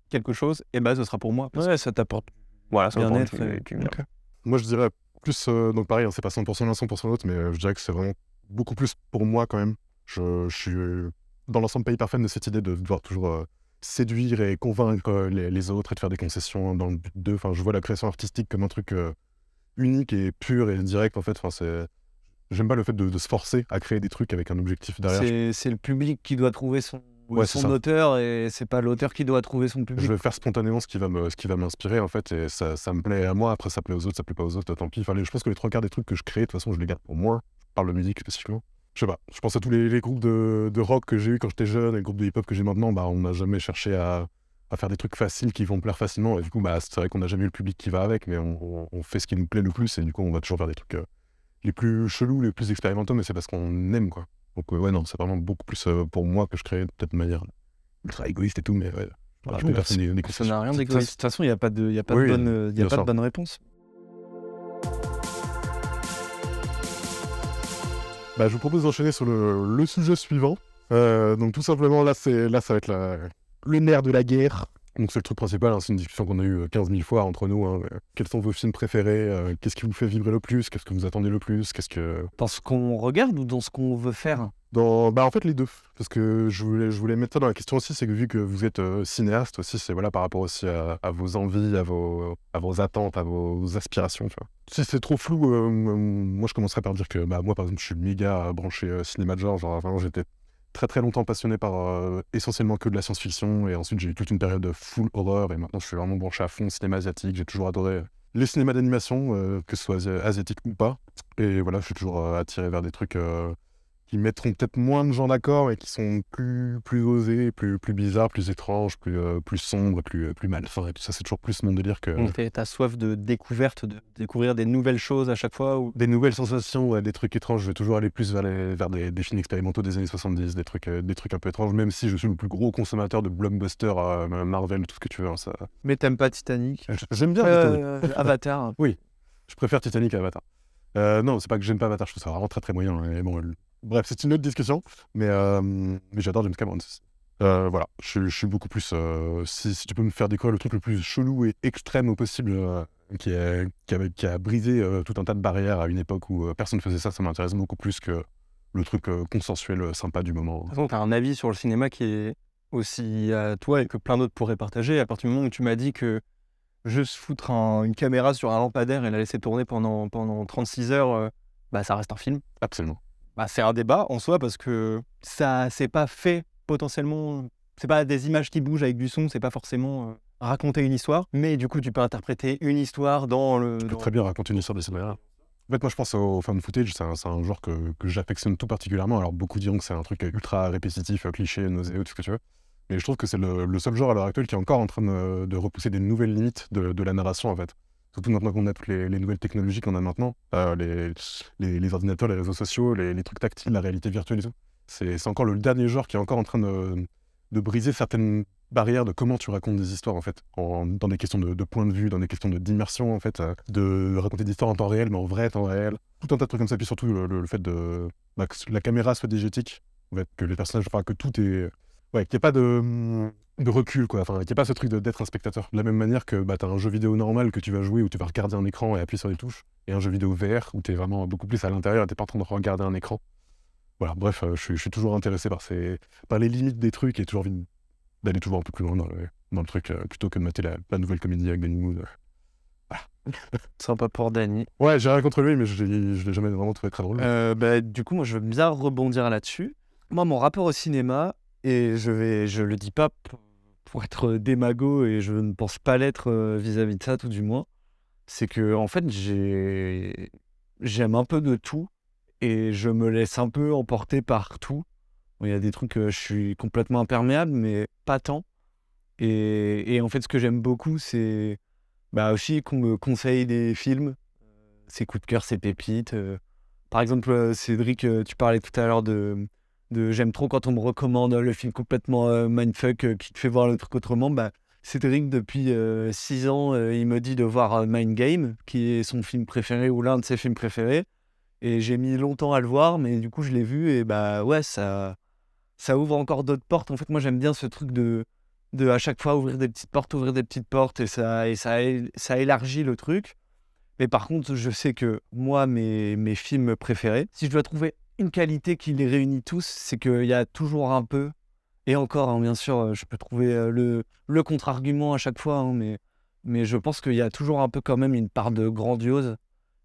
Speaker 2: quelque chose, et bah ce sera pour moi. parce
Speaker 3: Ouais, ça t'apporte.
Speaker 2: voilà, ça
Speaker 3: bien-être,
Speaker 2: bien.
Speaker 1: Moi, je dirais plus. euh, donc, pareil, hein, c'est pas 100% l'un, 100% l'autre, mais euh, je dirais que c'est vraiment beaucoup plus pour moi quand même. Je, suis euh, dans l'ensemble pas hyper de cette idée de devoir toujours séduire et convaincre les, autres et de faire des concessions dans le but de. Enfin, je vois la création artistique comme un truc unique et pur et direct en fait. Enfin, c'est. J'aime pas le fait de, de se forcer à créer des trucs avec un objectif derrière.
Speaker 3: C'est le public qui doit trouver son,
Speaker 1: Ouais, c'est
Speaker 3: son auteur et c'est pas l'auteur qui doit trouver son public.
Speaker 1: je vais faire spontanément ce qui va me, ce qui va m'inspirer en fait et ça, ça me plaît à moi. Après, ça plaît aux autres, ça plaît pas aux autres, tant pis. Enfin, les- je pense que les trois quarts des trucs que je crée, de toute façon, je les garde pour moi. Je parle de musique spécifiquement. je sais pas, je pense à tous les, les groupes de, de rock que j'ai eu quand j'étais jeune et les groupes de hip-hop que j'ai maintenant, bah, on n'a jamais cherché à, à faire des trucs faciles qui vont plaire facilement. Et du coup, bah, c'est vrai qu'on n'a jamais eu le public qui va avec, mais on, on- on fait ce qui nous plaît le plus et du coup, on va toujours faire des trucs euh, les plus chelous, les plus expérimentaux, mais c'est parce qu'on aime, quoi. Donc, euh, ouais, non, c'est vraiment beaucoup plus euh, pour moi que je crée, peut-être de manière ultra égoïste et tout, mais ouais. Voilà,
Speaker 3: Oui,
Speaker 1: personne n'est
Speaker 2: Ça n'a rien
Speaker 3: De toute
Speaker 2: d'égoïste.
Speaker 3: façon, il n'y a pas de, il y a pas
Speaker 1: Oui,
Speaker 3: de bonne, euh, il y a pas de
Speaker 1: sûr.
Speaker 3: bonne réponse.
Speaker 1: Bah, je vous propose d'enchaîner sur le, le sujet suivant. Euh, donc tout simplement, là, c'est là ça va être la- le nerf de la guerre. Donc c'est le truc principal, hein, c'est une discussion qu'on a eue euh, 15 000 fois entre nous. hein. Euh, Quels sont vos films préférés Euh, Qu'est-ce qui vous fait vibrer le plus Qu'est-ce que vous attendez le plus Qu'est-ce que...
Speaker 3: Dans ce qu'on regarde ou dans ce qu'on veut faire?
Speaker 1: Dans... Bah en fait les deux. Parce que je voulais, je voulais mettre ça dans la question aussi, c'est que vu que vous êtes euh, cinéaste aussi, c'est voilà, par rapport aussi à, à vos envies, à vos, à vos attentes, à vos aspirations. Tu vois. Si c'est trop flou, euh, euh, moi je commencerais par dire que bah, moi par exemple je suis méga euh, branché euh, cinéma de genre. Genre j'étais très très longtemps passionné par euh, essentiellement que de la science-fiction et ensuite j'ai eu toute une période de full horreur et maintenant je suis vraiment branché à fond cinéma asiatique. J'ai toujours adoré les cinémas d'animation, euh, que ce soit asi- asiatique ou pas. Et voilà, je suis toujours euh, attiré vers des trucs qui mettront peut-être moins de gens d'accord et qui sont plus, plus osés, plus, plus bizarres, plus étranges, plus, euh, plus sombres, plus, euh, plus malsains. Et tout ça, c'est toujours plus mon délire que
Speaker 2: Donc, t'as soif de découverte, de découvrir des nouvelles choses à chaque fois ou...
Speaker 1: des nouvelles sensations, ouais, des trucs étranges. Je vais toujours aller plus vers, les- vers des, des films expérimentaux des années 70, des trucs, euh, des trucs un peu étranges, même si je suis le plus gros consommateur de blockbusters euh, Marvel, tout ce que tu veux. hein, ça...
Speaker 3: Mais t'aimes pas Titanic?
Speaker 1: J'aime bien Titanic.
Speaker 3: Euh, Avatar.
Speaker 1: Je préfère Titanic à Avatar. Euh, non, c'est pas que j'aime pas Avatar, je trouve ça vraiment très très moyen. Et bon, Bref, c'est une autre discussion, mais, euh, mais j'adore James Cameron. Euh, voilà, je, je suis beaucoup plus. euh, si, si tu peux me faire découvrir le truc le plus chelou et extrême au possible, euh, qui, a, qui, a, qui a brisé tout un tas de barrières à une époque où personne faisait ça, ça m'intéresse beaucoup plus que le truc consensuel sympa du moment.
Speaker 2: De toute façon, tu as un avis sur le cinéma qui est aussi à toi et que plein d'autres pourraient partager. À partir du moment où tu m'as dit que juste foutre un- une caméra sur un lampadaire et la laisser tourner pendant, pendant 36 heures, bah, ça reste un film.
Speaker 1: Absolument.
Speaker 2: Bah, c'est un débat en soi parce que ça c'est pas fait potentiellement. C'est pas des images qui bougent avec du son, c'est pas forcément euh, raconter une histoire. Mais du coup, tu peux interpréter une histoire dans le.
Speaker 1: Tu peux
Speaker 2: dans-
Speaker 1: très bien raconter une histoire de cinéma. En fait, moi, je pense au fan footage, c'est un, genre que, que j'affectionne tout particulièrement. Alors, beaucoup diront que c'est un truc ultra répétitif, euh, cliché, nauséeux, tout ce que tu veux. Mais je trouve que c'est le, le seul genre à l'heure actuelle qui est encore en train de, de repousser des nouvelles limites de, de la narration, en fait. Surtout maintenant qu'on a toutes les, les nouvelles technologies qu'on a maintenant, euh, les, ordinateurs, les réseaux sociaux, les, trucs tactiles, la réalité virtuelle et tout. C'est encore le dernier genre qui est encore en train de, de briser certaines barrières de comment tu racontes des histoires, en fait. Dans des questions de, de point de vue, dans des questions de d'immersion, en fait. euh, de raconter des histoires en temps réel, mais en vrai temps réel. Tout un tas de trucs comme ça. Puis surtout, le, fait de, bah, que la caméra soit diégétique, en fait, que les personnages, enfin, que tout est. Ouais, qu'il n'y ait pas de, de recul, quoi. Enfin, qu'il n'y ait pas ce truc d'être un spectateur. De la même manière que bah, tu as un jeu vidéo normal que tu vas jouer où tu vas regarder un écran et appuyer sur les touches, et un jeu vidéo VR où tu es vraiment beaucoup plus à l'intérieur et tu pas en train de regarder un écran. Voilà, bref, euh, je suis- je suis toujours intéressé par, ces, par les limites des trucs et toujours envie d'aller toujours un peu plus loin dans le, dans le truc euh, plutôt que de mater la, la nouvelle comédie avec Danny Mood.
Speaker 3: Sympa pour Danny.
Speaker 1: Ouais, j'ai rien contre lui, mais je je l'ai jamais vraiment trouvé très drôle.
Speaker 3: Euh, bah, du coup, moi, je veux bien rebondir là-dessus. Moi, mon rapport au cinéma, et je vais, je le dis pas pour être démago, et je ne pense pas l'être euh, vis-à-vis de ça, tout du moins, c'est que en fait, j'ai, j'aime un peu de tout, et je me laisse un peu emporter par tout. Il y a des trucs, euh, je suis complètement imperméable, mais pas tant. Et, et en fait, ce que j'aime beaucoup, c'est bah, aussi qu'on me conseille des films, ses coups de cœur, ses pépites. euh, par exemple, euh, Cédric, euh, tu parlais tout à l'heure de, j'aime trop quand on me recommande le film complètement euh, mindfuck euh, qui te fait voir le truc autrement. Bah, Cédric, depuis 6 ans, euh, il me dit de voir euh, Mind Game, qui est son film préféré ou l'un de ses films préférés. Et j'ai mis longtemps à le voir, mais du coup, je l'ai vu et bah ouais, ça, ouvre encore d'autres portes. En fait, moi, j'aime bien ce truc de, à chaque fois ouvrir des petites portes, ouvrir des petites portes et ça élargit le truc. Mais par contre, je sais que moi, mes, mes films préférés, si je dois trouver une qualité qui les réunit tous, c'est qu'il y a toujours un peu, et encore, hein, bien sûr, euh, je peux trouver euh, le, le contre-argument à chaque fois, hein, mais, mais je pense qu'il y a toujours un peu quand même une part de grandiose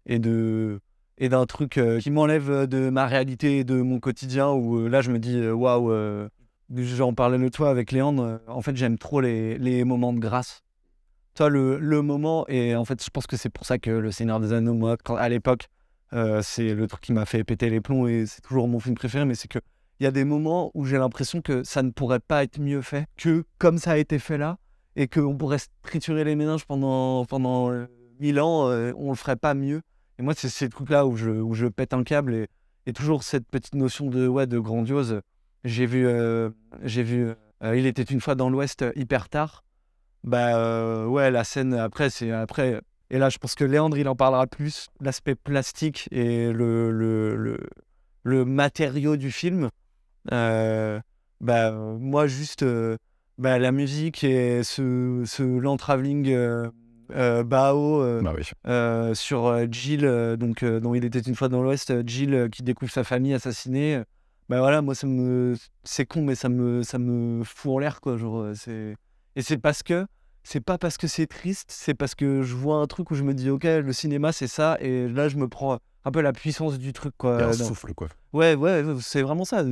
Speaker 3: et de et d'un truc euh, qui m'enlève de ma réalité et de mon quotidien, où là, je me dis, waouh, euh, j'en parlais le toi avec Léandre, en fait, j'aime trop les, les moments de grâce. Toi le, le moment et en fait je pense que c'est pour ça que le Seigneur des Anneaux moi quand, à l'époque Euh, c'est le truc qui m'a fait péter les plombs et c'est toujours mon film préféré, mais c'est que il y a des moments où j'ai l'impression que ça ne pourrait pas être mieux fait que comme ça a été fait là et qu'on pourrait triturer les méninges pendant, pendant euh, mille ans, euh, on le ferait pas mieux. Et moi, c'est ces trucs-là où je, où je pète un câble et, et toujours cette petite notion de, ouais, de grandiose. J'ai vu, euh, j'ai vu Il était une fois dans l'Ouest hyper tard. Bah ouais, la scène après, c'est après. Et là, je pense que Léandre, il en parlera plus. L'aspect plastique et le, le, le, le matériau du film. bah, moi, juste bah, la musique et ce, ce land traveling euh, euh, Bao euh,
Speaker 1: Bah oui.
Speaker 3: euh, sur euh, Jill, euh, donc, euh, dont il était une fois dans l'Ouest, euh, Jill euh, qui découvre sa famille assassinée. Bah voilà, moi, ça me... c'est con, mais ça me, ça me fout en l'air, quoi. Genre, euh. Et c'est parce que, c'est pas parce que c'est triste, c'est parce que je vois un truc où je me dis, ok, le cinéma, c'est ça, et là, je me prends un peu la puissance du truc, quoi.
Speaker 1: Un souffle, quoi.
Speaker 3: Ouais, ouais, c'est vraiment ça.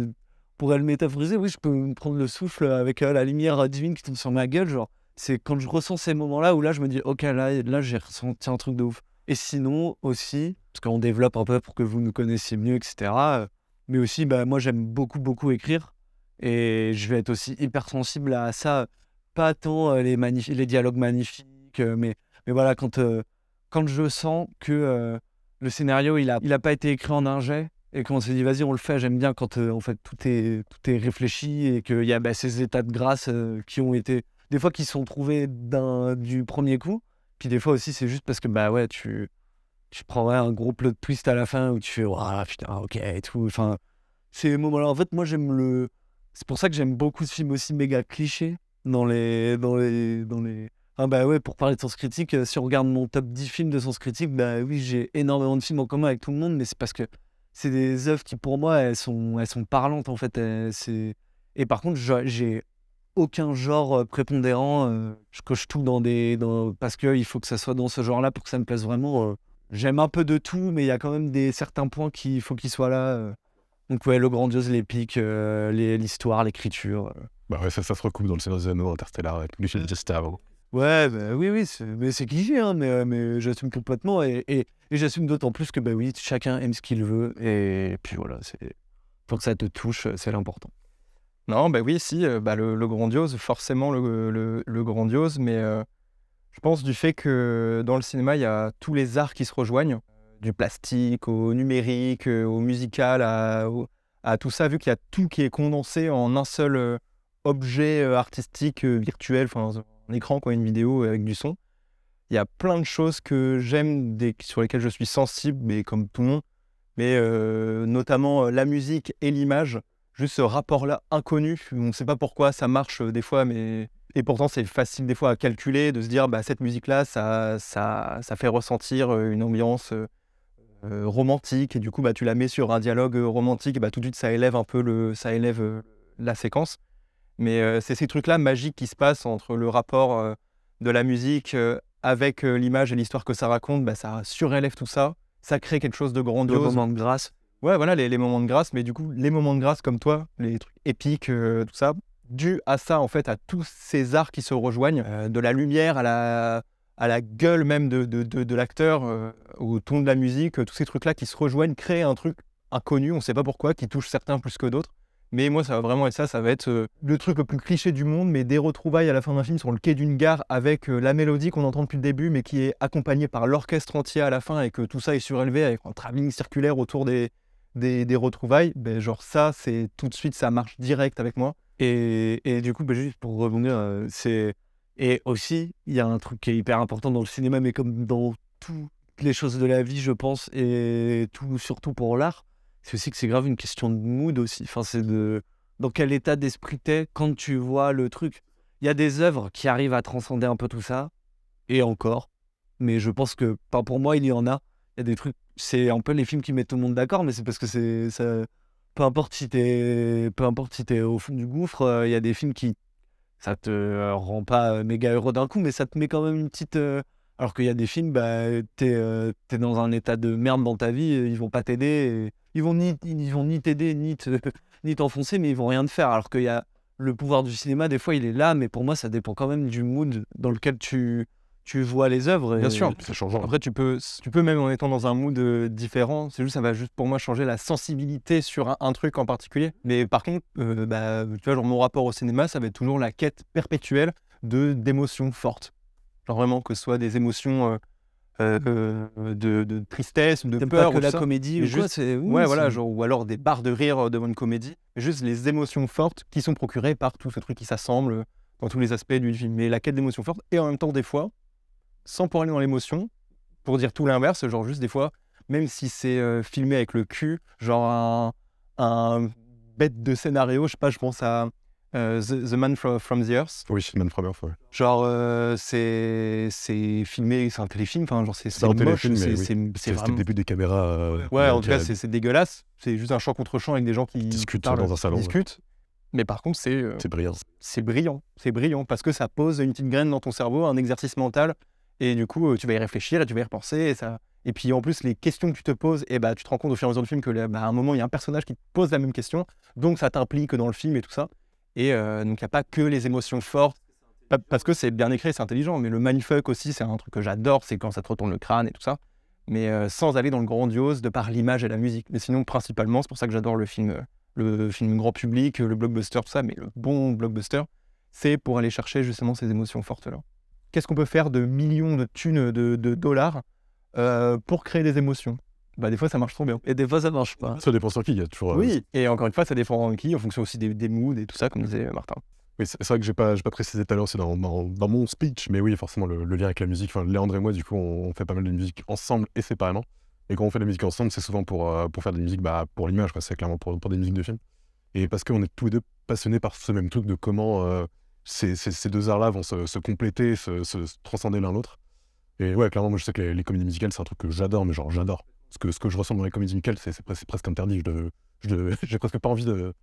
Speaker 3: Pour le métaphoriser, oui, je peux me prendre le souffle avec euh, la lumière divine qui tombe sur ma gueule. Genre, c'est quand je ressens ces moments-là où là, je me dis, ok, là, là j'ai ressenti un truc de ouf. Et sinon, aussi, parce qu'on développe un peu pour que vous nous connaissiez mieux, etc. euh, Mais aussi, bah, moi, j'aime beaucoup, beaucoup écrire. Et je vais être aussi hyper sensible à ça. Pas tant euh, les, dialogues magnifiques, euh, mais, mais voilà, quand, euh, quand je sens que le scénario, il a, il a pas été écrit en un jet, et qu'on s'est dit, vas-y, on le fait. J'aime bien quand en fait, tout, est, tout est réfléchi et qu'il y a bah, ces états de grâce qui ont été, des fois, qui sont trouvés du premier coup. Puis des fois aussi, c'est juste parce que, bah ouais, tu, tu prends ouais, un gros plot twist à la fin où tu fais, ah putain, ok, et tout. Enfin, ces en fait, moi, j'aime le. C'est pour ça que j'aime beaucoup ce film aussi méga cliché dans les. Dans les, dans les... Ah bah ouais, pour parler de sens critique, euh, si on regarde mon top 10 films de sens critique, bah oui, j'ai énormément de films en commun avec tout le monde, mais c'est parce que c'est des œuvres qui, pour moi, elles sont, elles sont parlantes, en fait. Et par contre, j'ai aucun genre euh, prépondérant. euh, je coche tout dans des. Dans... Parce qu'il faut que ça soit dans ce genre-là pour que ça me plaise vraiment. J'aime un peu de tout, mais il y a quand même des certains points qu'il faut qu'ils soient là. Donc, ouais, le grandiose, l'épique, l'histoire, l'écriture.
Speaker 1: Bah ouais, ça, ça se recoupe dans le Seigneur des Anneaux, Interstellar, et tous les films juste avant.
Speaker 3: Ouais, bah, oui, oui, c'est, mais c'est cliché, hein, mais, euh, mais j'assume complètement et, et, et j'assume d'autant plus que, bah oui, chacun aime ce qu'il veut et puis voilà, c'est pour que ça te touche, c'est l'important.
Speaker 2: Non, bah oui, si, euh, bah, le, le grandiose, forcément le, le- le grandiose, mais euh, je pense du fait que dans le cinéma, il y a tous les arts qui se rejoignent, du plastique au numérique, au musical, à, au- à tout ça, vu qu'il y a tout qui est condensé en un seul euh, objet euh, artistique euh, virtuel, enfin un écran, quoi, une vidéo avec du son. Il y a plein de choses que j'aime, sur lesquelles je suis sensible, mais comme tout le monde, mais euh, notamment euh, la musique et l'image juste ce rapport-là inconnu. On ne sait pas pourquoi ça marche euh, des fois, mais et pourtant c'est facile des fois à calculer, de se dire bah cette musique-là, ça, ça, fait ressentir euh, une ambiance euh, euh, romantique et du coup bah tu la mets sur un dialogue euh, romantique, et bah tout de suite ça élève un peu le, ça élève euh, la séquence. Mais euh, c'est ces trucs-là magiques qui se passent entre le rapport euh, de la musique euh, avec l'image et l'histoire que ça raconte, bah, ça surélève tout ça, ça crée quelque chose de
Speaker 3: Le
Speaker 2: grandiose.
Speaker 3: moment de grâce.
Speaker 2: Ouais, voilà, les, les moments de grâce, mais du coup, les moments de grâce comme toi, les trucs épiques, euh, tout ça, dû à ça, en fait, à tous ces arts qui se rejoignent, euh, de la lumière à la, à la gueule même de, de, de, de l'acteur, euh, au ton de la musique, tous ces trucs-là qui se rejoignent, créent un truc inconnu, on ne sait pas pourquoi, qui touche certains plus que d'autres. Mais moi, ça va vraiment être ça, ça va être euh, le truc le plus cliché du monde, mais des retrouvailles à la fin d'un film sur le quai d'une gare avec euh, la mélodie qu'on entend depuis le début, mais qui est accompagnée par l'orchestre entier à la fin et que tout ça est surélevé avec un travelling circulaire autour des, des, retrouvailles, ben, genre ça, c'est tout de suite, ça marche direct avec moi.
Speaker 3: Et, et du coup, bah, juste pour rebondir, euh, c'est. Et aussi, il y a un truc qui est hyper important dans le cinéma, mais comme dans toutes les choses de la vie, je pense, et tout, surtout pour l'art, c'est aussi que c'est grave une question de mood aussi. Enfin, c'est de. Dans quel état d'esprit t'es quand tu vois le truc. Il y a des œuvres qui arrivent à transcender un peu tout ça, et encore. Mais je pense que, pas pour moi, il y en a. Il y a des trucs. C'est un peu les films qui mettent tout le monde d'accord, mais c'est parce que c'est. peu importe si t'es peu importe si t'es au fond du gouffre euh, il y a des films qui ça te euh, rend pas euh, méga heureux d'un coup mais ça te met quand même une petite alors qu'il y a des films bah t'es euh, t'es dans un état de merde dans ta vie ils vont pas t'aider ils vont ni ils vont ni t'aider ni te- ni t'enfoncer mais ils vont rien te faire alors qu'il y a le pouvoir du cinéma des fois il est là mais pour moi ça dépend quand même du mood dans lequel tu tu vois les œuvres.
Speaker 2: Bien sûr.
Speaker 1: C'est changeant.
Speaker 2: Après, tu peux, tu peux même en étant dans un mood euh, différent, c'est juste, ça va juste pour moi changer la sensibilité sur un, un truc en particulier. Mais par contre, euh, bah, tu vois, genre mon rapport au cinéma, ça va être toujours la quête perpétuelle de d'émotions fortes. Genre vraiment que ce soit des émotions euh, euh, de, de tristesse ou de peur
Speaker 3: pas que la
Speaker 2: ça.
Speaker 3: comédie ou
Speaker 2: juste-
Speaker 3: c'est- oui,
Speaker 2: Ouais, voilà, genre, ou alors des barres de rire euh, devant une comédie. Juste les émotions fortes qui sont procurées par tout ce truc qui s'assemble dans tous les aspects du film. Mais la quête d'émotions fortes, et en même temps, des fois, sans pour aller dans l'émotion, pour dire tout l'inverse, genre juste des fois, même si c'est euh, filmé avec le cul, genre un, un bête de scénario, je sais pas, je pense à euh, The, The Man Fro- from the Earth.
Speaker 1: Oui, Man from Earth, ouais.
Speaker 2: Genre, euh, c'est c'est filmé, c'est un téléfilm, enfin, genre, c'est
Speaker 1: C'est un
Speaker 2: moche,
Speaker 1: téléfilm,
Speaker 2: c'est
Speaker 1: oui.
Speaker 2: c'est- c'est
Speaker 1: C'était le début des caméras. euh,
Speaker 2: Ouais, en tout cas, c'est c'est dégueulasse. C'est juste un champ contre champ avec des gens qui
Speaker 1: Discutent
Speaker 2: parlent,
Speaker 1: dans un salon, ouais.
Speaker 2: discutent. Mais par contre, c'est euh,
Speaker 1: c'est brillant.
Speaker 2: c'est brillant. C'est brillant parce que ça pose une petite graine dans ton cerveau, un exercice mental. Et du coup, tu vas y réfléchir et tu vas y repenser. Et, ça... et puis en plus, les questions que tu te poses, et bah, tu te rends compte au fur et à mesure du film que bah, à un moment, il y a un personnage qui te pose la même question. Donc ça t'implique dans le film et tout ça. Et euh, donc il n'y a pas que les émotions fortes. Pa- Parce que c'est bien écrit, c'est intelligent. Mais le mindfuck aussi, c'est un truc que j'adore. C'est quand ça te retourne le crâne et tout ça. Mais euh, sans aller dans le grandiose de par l'image et la musique. Mais sinon, principalement, c'est pour ça que j'adore le film, euh, le film grand public, le blockbuster, tout ça. Mais le bon blockbuster, c'est pour aller chercher justement ces émotions fortes-là. Qu'est-ce qu'on peut faire de millions de thunes de, dollars pour créer des émotions? Bah, Des fois, ça marche trop bien.
Speaker 3: Et des fois, ça marche pas.
Speaker 1: Ça dépend sur qui, il y a toujours. euh,
Speaker 2: Oui, et encore une fois, ça dépend en qui, en fonction aussi des, des moods et tout ça, comme disait Martin.
Speaker 1: Oui, c'est vrai que j'ai pas, j'ai pas précisé tout à l'heure, c'est dans, dans, dans mon speech, mais oui, forcément, le, le lien avec la musique. Enfin, Léandre et moi, du coup, on, on fait pas mal de musique ensemble et séparément. Et quand on fait de la musique ensemble, c'est souvent pour, euh, pour faire de la musique bah, pour l'image. C'est clairement pour, pour des musiques de films. Et parce qu'on est tous les deux passionnés par ce même truc de comment euh, ces, ces- ces deux arts-là vont se, se compléter, se transcender l'un l'autre. Et ouais, clairement, moi, je sais que les, les comédies musicales, c'est un truc que j'adore, mais genre, j'adore. Parce que ce que je ressens dans les comédies musicales, c'est c'est pres- c'est presque interdit. Je J'ai presque pas envie de,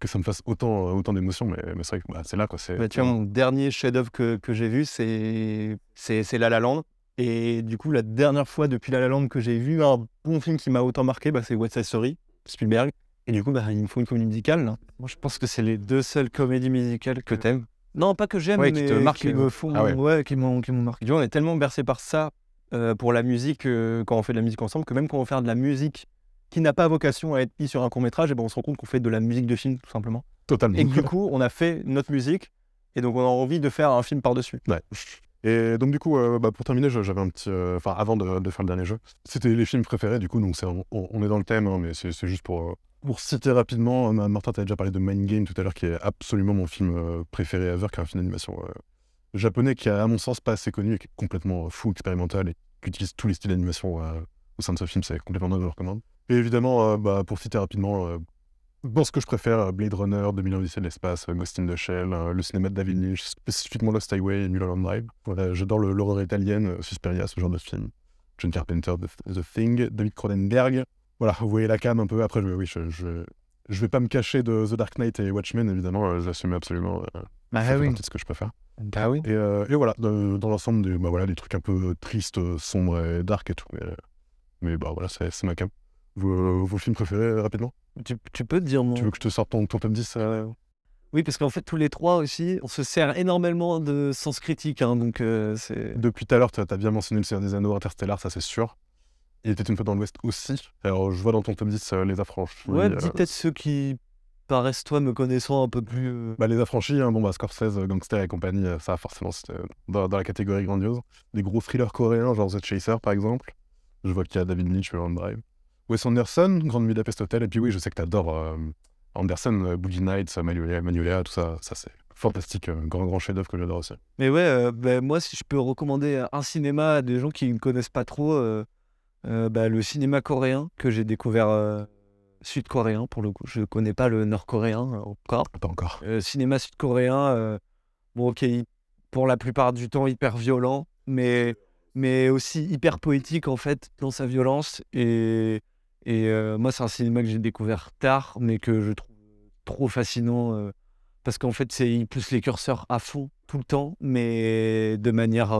Speaker 1: que ça me fasse autant, euh, autant d'émotions, mais, mais c'est vrai que bah, c'est là, quoi. c'est-
Speaker 2: Bah, tu vois, mon dernier chef-d'œuvre que, que j'ai vu, c'est c'est c'est La La Land. Et du coup, la dernière fois depuis La La Land que j'ai vu un bon film qui m'a autant marqué, bah, c'est West Side Story, Spielberg. Et du coup, bah, il me faut une comédie musicale là,
Speaker 3: Moi, je pense que c'est les deux seules comédies musicales
Speaker 2: que
Speaker 3: que.
Speaker 2: t'aimes.
Speaker 3: Non, pas que j'aime,
Speaker 2: Ouais,
Speaker 3: mais
Speaker 2: qui te marquent,
Speaker 3: qui
Speaker 2: euh.
Speaker 3: me font.
Speaker 1: Ah ouais.
Speaker 3: ouais, qui m'ont qui m'ont marqué.
Speaker 2: Tu vois, on est tellement bercé par ça euh, pour la musique, euh, quand on fait de la musique ensemble, que même quand on fait de la musique qui n'a pas vocation à être mise sur un court métrage, et ben on se rend compte qu'on fait de la musique de film tout simplement.
Speaker 1: Totalement.
Speaker 2: Et que du coup, on a fait notre musique, et donc on a envie de faire un film par-dessus.
Speaker 1: Ouais. Et donc du coup, euh, bah, pour terminer, j'avais un petit, enfin avant de, de faire le dernier jeu, c'était les films préférés. Du coup, donc on, on est dans le thème, hein, mais c'est juste pour pour citer rapidement. Martin, t'avais déjà parlé de Mind Game tout à l'heure, qui est absolument mon film préféré ever, qui est un film d'animation japonais qui est à mon sens pas assez connu et qui est complètement euh, fou, expérimental et qui utilise tous les styles d'animation euh, au sein de ce film. C'est complètement non, je le recommande. Et évidemment, euh, bah, pour citer rapidement. euh, dans ce que je préfère, Blade Runner, 2001 Odyssée de l'espace, Ghost in the Shell, le cinéma de David Lynch, spécifiquement Lost Highway et Mulholland Drive. Voilà, j'adore l'horreur italienne, Suspiria, ce genre de film. John Carpenter, The, The Thing, David Cronenberg. Voilà, vous voyez la cam un peu. Après, je, oui, je, je, je vais pas me cacher de The Dark Knight et Watchmen, évidemment, j'assume absolument. fait
Speaker 3: oui.
Speaker 1: de ce que je préfère.
Speaker 2: Bah oui.
Speaker 1: Et, euh, et voilà, dans, dans l'ensemble, des, bah voilà, des trucs un peu tristes, euh, sombres et dark et tout. Mais, euh, mais bah voilà, c'est c'est ma cam. Vos, euh, vos films préférés, euh, rapidement?
Speaker 3: Tu, tu peux te dire non
Speaker 1: Tu veux que je te sorte ton, ton top 10 euh,
Speaker 3: Oui, parce qu'en fait, tous les trois aussi, on se sert énormément de sens critique. hein, donc, euh, c'est.
Speaker 1: Depuis tout à l'heure, tu as, bien mentionné Le Seigneur des Anneaux, Interstellar, ça c'est sûr. Il était une fois dans l'Ouest aussi. Alors, je vois dans ton top 10 euh, Les Affranchis.
Speaker 3: Ouais,
Speaker 1: euh,
Speaker 3: dis peut-être ceux qui paraissent, toi, me connaissant un peu plus. euh,
Speaker 1: bah, les Affranchis, hein, bon, bah, Scorsese, euh, Gangster et compagnie, euh, ça forcément, c'était euh, dans, dans la catégorie grandiose. Des gros thrillers coréens, genre The Chaser par exemple. Je vois qu'il y a David Lynch, Mulholland Drive. Wes Anderson, Grande Budapest Hotel. Et puis oui, je sais que tu adores Anderson, euh, Boogie Nights, euh, Magnolia, Magnolia, tout ça. Ça, c'est fantastique. euh, grand, grand chef-d'œuvre que j'adore aussi.
Speaker 3: Mais ouais, euh, bah, moi, si je peux recommander un cinéma à des gens qui ne connaissent pas trop, euh, euh, bah, le cinéma coréen que j'ai découvert euh, sud-coréen pour le coup. Je ne connais pas le nord-coréen euh, encore.
Speaker 1: Pas encore.
Speaker 3: Euh, cinéma sud-coréen, euh, bon, ok, pour la plupart du temps hyper violent, mais, mais aussi hyper poétique en fait dans sa violence. Et, et euh, moi, c'est un cinéma que j'ai découvert tard, mais que je trouve trop fascinant parce qu'en fait, c'est il pousse les curseurs à fond tout le temps, mais de manière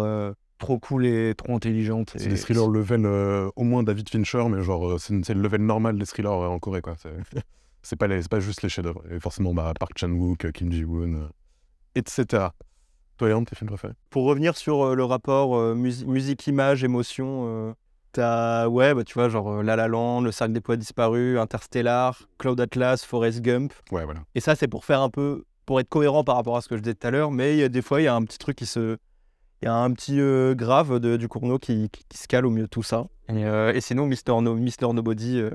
Speaker 3: trop cool et trop intelligente.
Speaker 1: C'est
Speaker 3: Et
Speaker 1: des thrillers level euh, au moins David Fincher, mais genre, euh, c'est c'est le level normal des thrillers euh, en Corée, quoi. C'est- C'est pas, les- c'est pas juste les chefs-d'œuvre. Et forcément, bah, Park Chan-wook, Kim Ji-woon, euh, etc. Toi, Léon, tes films préférés?
Speaker 2: Pour revenir sur euh, le rapport euh, musi- musique-image, émotion, euh, t'as, ouais, bah, tu vois, genre La La Land, Le Cercle des Poids Disparus, Interstellar, Cloud Atlas, Forrest Gump.
Speaker 1: Ouais, voilà.
Speaker 2: Et ça, c'est pour faire un peu, pour être cohérent par rapport à ce que je disais tout à l'heure, mais il y a des fois, il y a un petit truc qui se. Il y a un petit euh, grave de- du Cournot qui, qui- qui se cale au milieu de tout ça. Et, euh, et sinon, Mister, no, Mister Nobody, euh,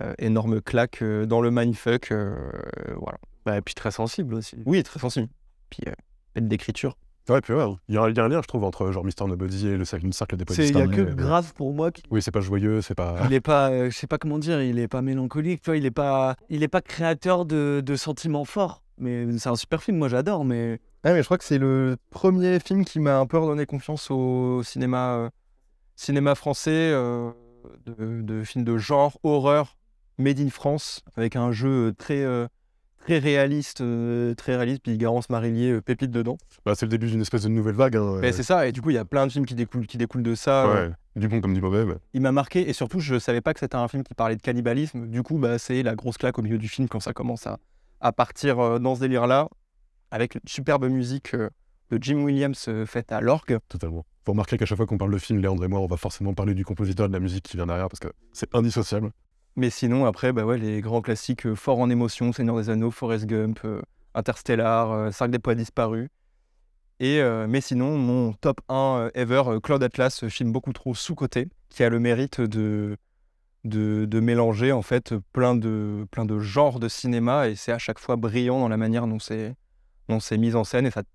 Speaker 2: euh, énorme claque euh, dans le mindfuck. euh, voilà.
Speaker 3: Bah, et puis très sensible aussi.
Speaker 2: Oui, très sensible. Puis, euh, bête d'écriture.
Speaker 1: Ouais, puis ouais, il y, a un- lien, je trouve, entre genre Mister Nobody et le cercle, le cercle des poids
Speaker 3: Il y a que
Speaker 1: mais-
Speaker 3: grave pour moi qui
Speaker 1: Oui, c'est pas joyeux, c'est pas.
Speaker 3: il est pas euh, je sais pas comment dire il est pas mélancolique tu vois il est pas il est pas créateur de, de sentiments forts mais c'est un super film moi j'adore mais
Speaker 2: Ah, mais je crois que c'est le premier film qui m'a un peu redonné confiance au cinéma, euh, cinéma français, euh, de, de films de genre, horreur, made in France, avec un jeu très, euh, très réaliste, euh, très réaliste, puis Garance Marillier, euh, pépite dedans.
Speaker 1: Bah, c'est le début d'une espèce de nouvelle vague. Hein,
Speaker 2: Mais c'est ça, et du coup, il y a plein de films qui découlent, qui découlent de ça. euh,
Speaker 1: ouais, du bon comme du mauvais.
Speaker 2: il m'a marqué, et surtout, je savais pas que c'était un film qui parlait de cannibalisme. Du coup, bah, c'est la grosse claque au milieu du film quand ça commence à, à partir euh, dans ce délire-là, avec une superbe musique euh, de Jim Williams euh, faite à l'orgue.
Speaker 1: Totalement. Faut remarquer qu'à chaque fois qu'on parle de film, Léandre et moi, on va forcément parler du compositeur et de la musique qui vient derrière parce que c'est indissociable.
Speaker 2: Mais sinon, après, bah ouais, les grands classiques forts en émotion, Seigneur des Anneaux, Forrest Gump, Interstellar, Cercle des Poids Disparus. Et, euh, mais sinon, mon top 1 euh, ever, Cloud Atlas, film beaucoup trop sous-coté, qui a le mérite de, de, de mélanger en fait plein de, plein de genres de cinéma et c'est à chaque fois brillant dans la manière dont c'est, dont c'est mis en scène et ça te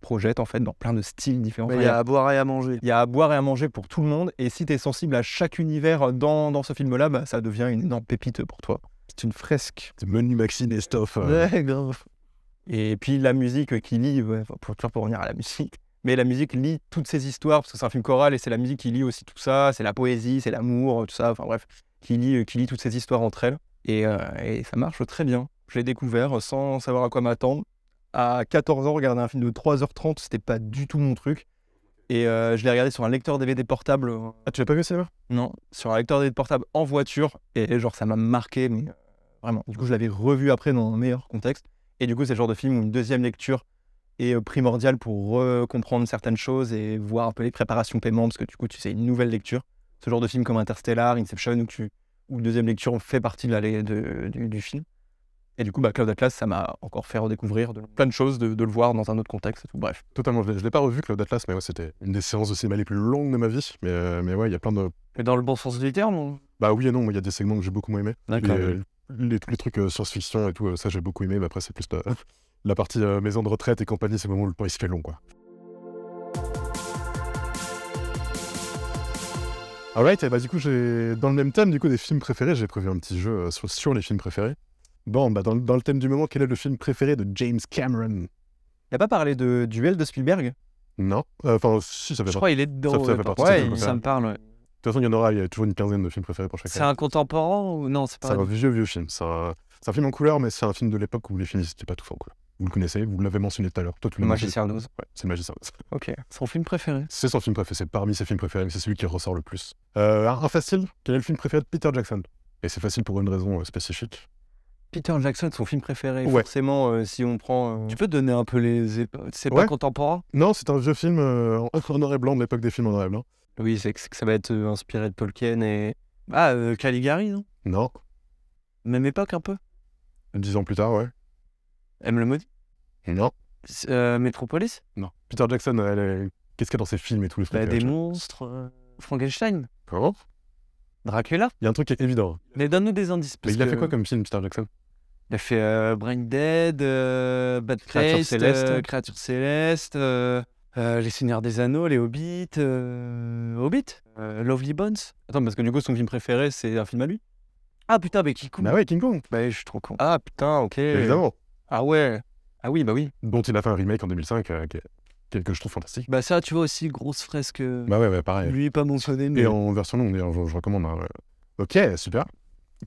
Speaker 2: projette en fait dans plein de styles différents.
Speaker 3: il
Speaker 2: Enfin,
Speaker 3: y a à boire et à manger
Speaker 2: il y a à boire et à manger pour tout le monde. Et si tu es sensible à chaque univers dans, dans ce film-là, bah, ça devient une énorme pépite pour toi. C'est une fresque.
Speaker 1: C'est Menu Maxine et stuff. euh,
Speaker 3: ouais grave
Speaker 2: Et puis la musique qui lie, ouais, pour, toujours pour revenir à la musique, mais la musique lie toutes ces histoires, parce que c'est un film choral et c'est la musique qui lie aussi tout ça, c'est la poésie, c'est l'amour, tout ça, enfin bref, qui lie, qui lie toutes ces histoires entre elles. Et, euh, et ça marche très bien. Je l'ai découvert sans savoir à quoi m'attendre. À 14 ans, regarder un film de 3h30, c'était pas du tout mon truc. Et euh, je l'ai regardé sur un lecteur DVD portable. euh,
Speaker 1: Ah, tu l'as pas vu au cinéma
Speaker 2: Non, sur un lecteur DVD portable en voiture. Et genre, ça m'a marqué, mais euh, vraiment. Du coup, je l'avais revu après dans un meilleur contexte. Et du coup, c'est le genre de film où une deuxième lecture est euh, primordiale pour comprendre certaines choses et voir un peu les préparations paiement, parce que du coup, tu sais, une nouvelle lecture. Ce genre de film comme Interstellar, Inception, où, tu, où deuxième lecture fait partie de la, de- du, du film. Et du coup, bah, Cloud Atlas, ça m'a encore fait redécouvrir de, plein de choses, de, de le voir dans un autre contexte et tout. Bref.
Speaker 1: Totalement. Je l'ai- je l'ai pas revu, Cloud Atlas, mais ouais, c'était une des séances de cinéma les plus longues de ma vie. Mais, euh, mais ouais, il y a plein de.
Speaker 3: mais dans le bon sens du terme ou-
Speaker 1: Bah oui et non, il y a des segments que j'ai beaucoup moins aimé.
Speaker 3: D'accord.
Speaker 1: Les, les, les trucs euh, science-fiction et tout, euh, ça j'ai beaucoup aimé, mais après c'est plus la, partie euh, maison de retraite et compagnie, c'est le moment où le temps il se fait long quoi. Alright, et bah du coup j'ai dans le même thème du coup des films préférés, j'ai prévu un petit jeu euh, sur, sur les films préférés. Bon, bah dans, le- dans le thème du moment, quel est le film préféré de James Cameron?
Speaker 2: Il a pas parlé de Duel de Spielberg?
Speaker 1: Non Euh, Enfin, si, ça fait
Speaker 3: je crois il est dedans
Speaker 1: Ça- ça
Speaker 3: ouais,
Speaker 1: fait partie de
Speaker 3: ça me parle ouais.
Speaker 1: De toute façon, il y en aura, il y a toujours une quinzaine de films préférés pour chaque
Speaker 3: c'est un contemporain ou non c'est
Speaker 1: C'est
Speaker 3: pas
Speaker 1: un vieux, vieux film. C'est un, c'est un film en couleur, mais c'est un film de l'époque où les films n'étaient pas tout en couleur. Vous le connaissez, vous l'avez mentionné tout à l'heure. Toi, tu
Speaker 2: Le. Magicien d'Oz.
Speaker 1: Ouais, c'est le Magicien d'Oz.
Speaker 2: Ok.
Speaker 3: son film préféré
Speaker 1: C'est son film préféré, c'est parmi ses films préférés, mais c'est celui qui ressort le plus. Euh, un facile, quel est le film préféré de Peter Jackson? Et c'est facile pour une raison euh, spécifique.
Speaker 2: Peter Jackson, son film préféré.
Speaker 1: Ouais.
Speaker 2: Forcément, euh, si on prend. euh,
Speaker 3: tu peux donner un peu les c'est
Speaker 1: Ouais.
Speaker 3: pas contemporain?
Speaker 1: Non, c'est un vieux film euh, en en noir et blanc de l'époque des films en noir et blanc.
Speaker 2: Oui, c'est que, ça va être inspiré de Tolkien et.
Speaker 3: ah euh, Caligari non?
Speaker 1: Non,
Speaker 3: même époque un peu?
Speaker 1: Dix ans plus tard, ouais.
Speaker 3: M le maudit?
Speaker 1: Non,
Speaker 3: Euh, Metropolis?
Speaker 1: Non. Peter Jackson, elle est- qu'est-ce qu'il y a dans ses films et tout les trucs
Speaker 3: Bah,
Speaker 1: euh,
Speaker 3: des
Speaker 1: tu-
Speaker 3: monstres euh, Frankenstein.
Speaker 1: Comment?
Speaker 3: Dracula.
Speaker 1: Il y a un truc qui est évident.
Speaker 3: mais donne-nous des indices
Speaker 1: Mais
Speaker 3: parce
Speaker 1: il a
Speaker 3: que
Speaker 1: fait quoi comme film, Peter Jackson?
Speaker 3: Il a fait euh, Brain Dead euh, Bad
Speaker 2: Créature
Speaker 3: Christ
Speaker 2: céleste.
Speaker 3: euh, Créature céleste euh, euh, Les Seigneurs des Anneaux Les Hobbits euh, Hobbit euh, Lovely Bones.
Speaker 2: Attends, parce que du coup, son film préféré, c'est un film à lui?
Speaker 3: Ah putain mais qui cool
Speaker 1: Bah ouais, King Kong,
Speaker 3: bah je suis trop con.
Speaker 2: Ah putain, ok.
Speaker 1: évidemment.
Speaker 2: Ah ouais. Ah oui, bah oui.
Speaker 1: Dont il a fait un remake en 2005, euh, qui est- qui est- que je trouve fantastique.
Speaker 3: bah ça tu vois aussi grosse fresque euh,
Speaker 1: Bah ouais, ouais, pareil.
Speaker 3: lui pas mentionné mais
Speaker 1: Et en version longue, d'ailleurs, je, je recommande. hein, ouais. Ok, super.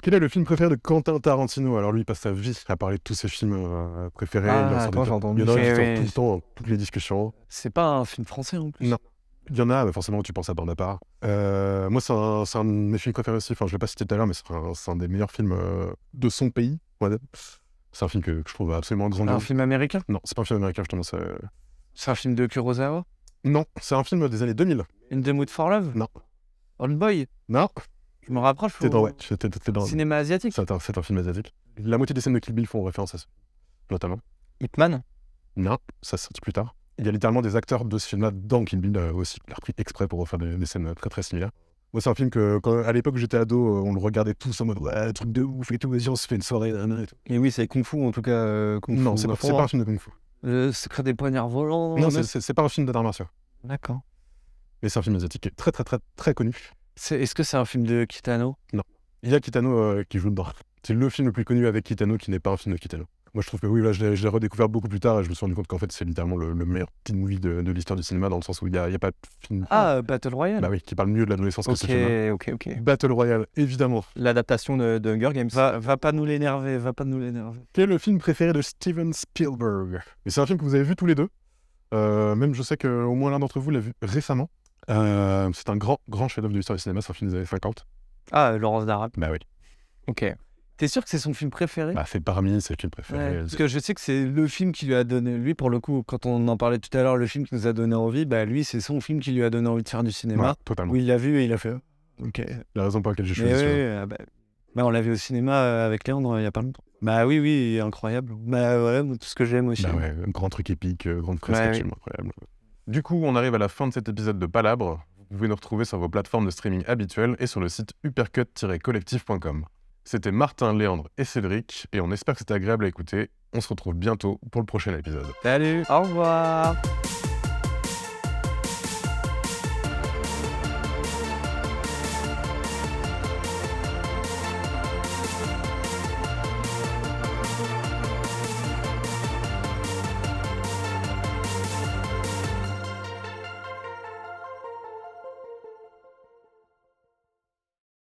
Speaker 1: Quel est le film préféré de Quentin Tarantino? Alors lui, il passe sa vie à parler de tous ses films euh, préférés.
Speaker 2: Ah,
Speaker 1: il en sort
Speaker 2: attends,
Speaker 1: des-
Speaker 2: j'ai entendu.
Speaker 1: Il y en a qui sortent
Speaker 3: ouais.
Speaker 1: tout le temps, dans toutes les discussions.
Speaker 3: c'est pas un film français en plus
Speaker 1: Non. Il y en a, mais forcément, tu penses à Bonaparte. Euh, moi, c'est un, c'est un de mes films préférés aussi. Enfin, je l'ai pas cité tout à l'heure, mais c'est un, c'est un des meilleurs films euh, de son pays. on va dire. C'est un film que, que je trouve absolument
Speaker 3: un
Speaker 1: grandiose.
Speaker 3: film américain?
Speaker 1: Non, c'est pas un film américain, justement. C'est
Speaker 3: C'est un film de Kurosawa?
Speaker 1: Non, c'est un film des années 2000.
Speaker 3: In the Mood for Love?
Speaker 1: Non.
Speaker 3: Old Boy?
Speaker 1: Non,
Speaker 3: Je me rapproche.
Speaker 1: t'es dans, ouais, t'es- t'es- t'es dans.
Speaker 3: Cinéma asiatique
Speaker 1: C'est un, c'est un film asiatique. La moitié des scènes de Kill Bill font référence à ça, notamment.
Speaker 2: Ip Man
Speaker 1: Non, ça sorti plus tard. Il y a littéralement des acteurs de ce film-là dans Kill Bill euh, aussi, qui l'ont repris exprès pour refaire des, des scènes euh, très très similaires. Moi, c'est un film que, quand- à l'époque où j'étais ado, euh, on le regardait tous en mode ouais, truc de ouf et tout, vas-y, on se fait une soirée. et tout.
Speaker 2: Et oui, c'est Kung Fu en tout cas. euh, Kung
Speaker 1: Non, c'est pas, un film de Kung Fu.
Speaker 3: Le secret des poignards volants.
Speaker 1: Non,
Speaker 3: mais-
Speaker 1: c'est- pas un film d'art martiaux.
Speaker 3: D'accord.
Speaker 1: Mais c'est un film asiatique qui est très très très très connu.
Speaker 3: Est-ce que c'est un film de Kitano?
Speaker 1: Il y a Kitano euh, qui joue dedans. C'est le film le plus connu avec Kitano qui n'est pas un film de Kitano. Moi, je trouve que oui, là, je l'ai- redécouvert beaucoup plus tard et je me suis rendu compte qu'en fait, c'est littéralement le, le meilleur teen movie de, de l'histoire du cinéma dans le sens où il n'y a, il y a pas de film.
Speaker 3: Ah, Battle Royale
Speaker 1: Bah oui, qui parle mieux de l'adolescence que ce film
Speaker 2: Ok, ok, ok.
Speaker 1: Battle Royale, évidemment.
Speaker 2: L'adaptation de, de Hunger Games.
Speaker 3: va, va pas nous l'énerver, va pas nous l'énerver.
Speaker 1: Quel est le film préféré de Steven Spielberg? Et c'est un film que vous avez vu tous les deux. Euh, même je sais qu'au moins l'un d'entre vous l'a vu récemment. Euh, c'est un grand, grand chef-d'œuvre de l'histoire du cinéma, c'est un film des années 50.
Speaker 3: Ah, Laurence d'Arabe.
Speaker 1: Bah oui.
Speaker 2: Ok.
Speaker 3: T'es sûr que c'est son film préféré?
Speaker 1: Bah, c'est parmi ses films
Speaker 3: Ouais,
Speaker 1: préférés.
Speaker 3: Parce que je sais que c'est le film qui lui a donné, lui pour le coup, quand on en parlait tout à l'heure, le film qui nous a donné envie, bah lui c'est son film qui lui a donné envie de faire du cinéma.
Speaker 1: Ouais, totalement.
Speaker 3: Où il l'a vu et il a fait. Ok.
Speaker 1: La raison pour laquelle j'ai choisi
Speaker 3: oui, ah bah, bah, on l'a vu au cinéma euh, avec Léandre euh, il y a pas longtemps. Bah oui, oui, incroyable. Bah ouais, moi, tout ce que j'aime aussi.
Speaker 1: Bah ouais, un grand truc épique, euh, grande fresque, absolument incroyable. Du coup, on arrive à la fin de cet épisode de Palabre. Vous pouvez nous retrouver sur vos plateformes de streaming habituelles et sur le site uppercut-collectif.com. C'était Martin, Léandre et Cédric, et on espère que c'était agréable à écouter. On se retrouve bientôt pour le prochain épisode.
Speaker 3: Salut, au revoir.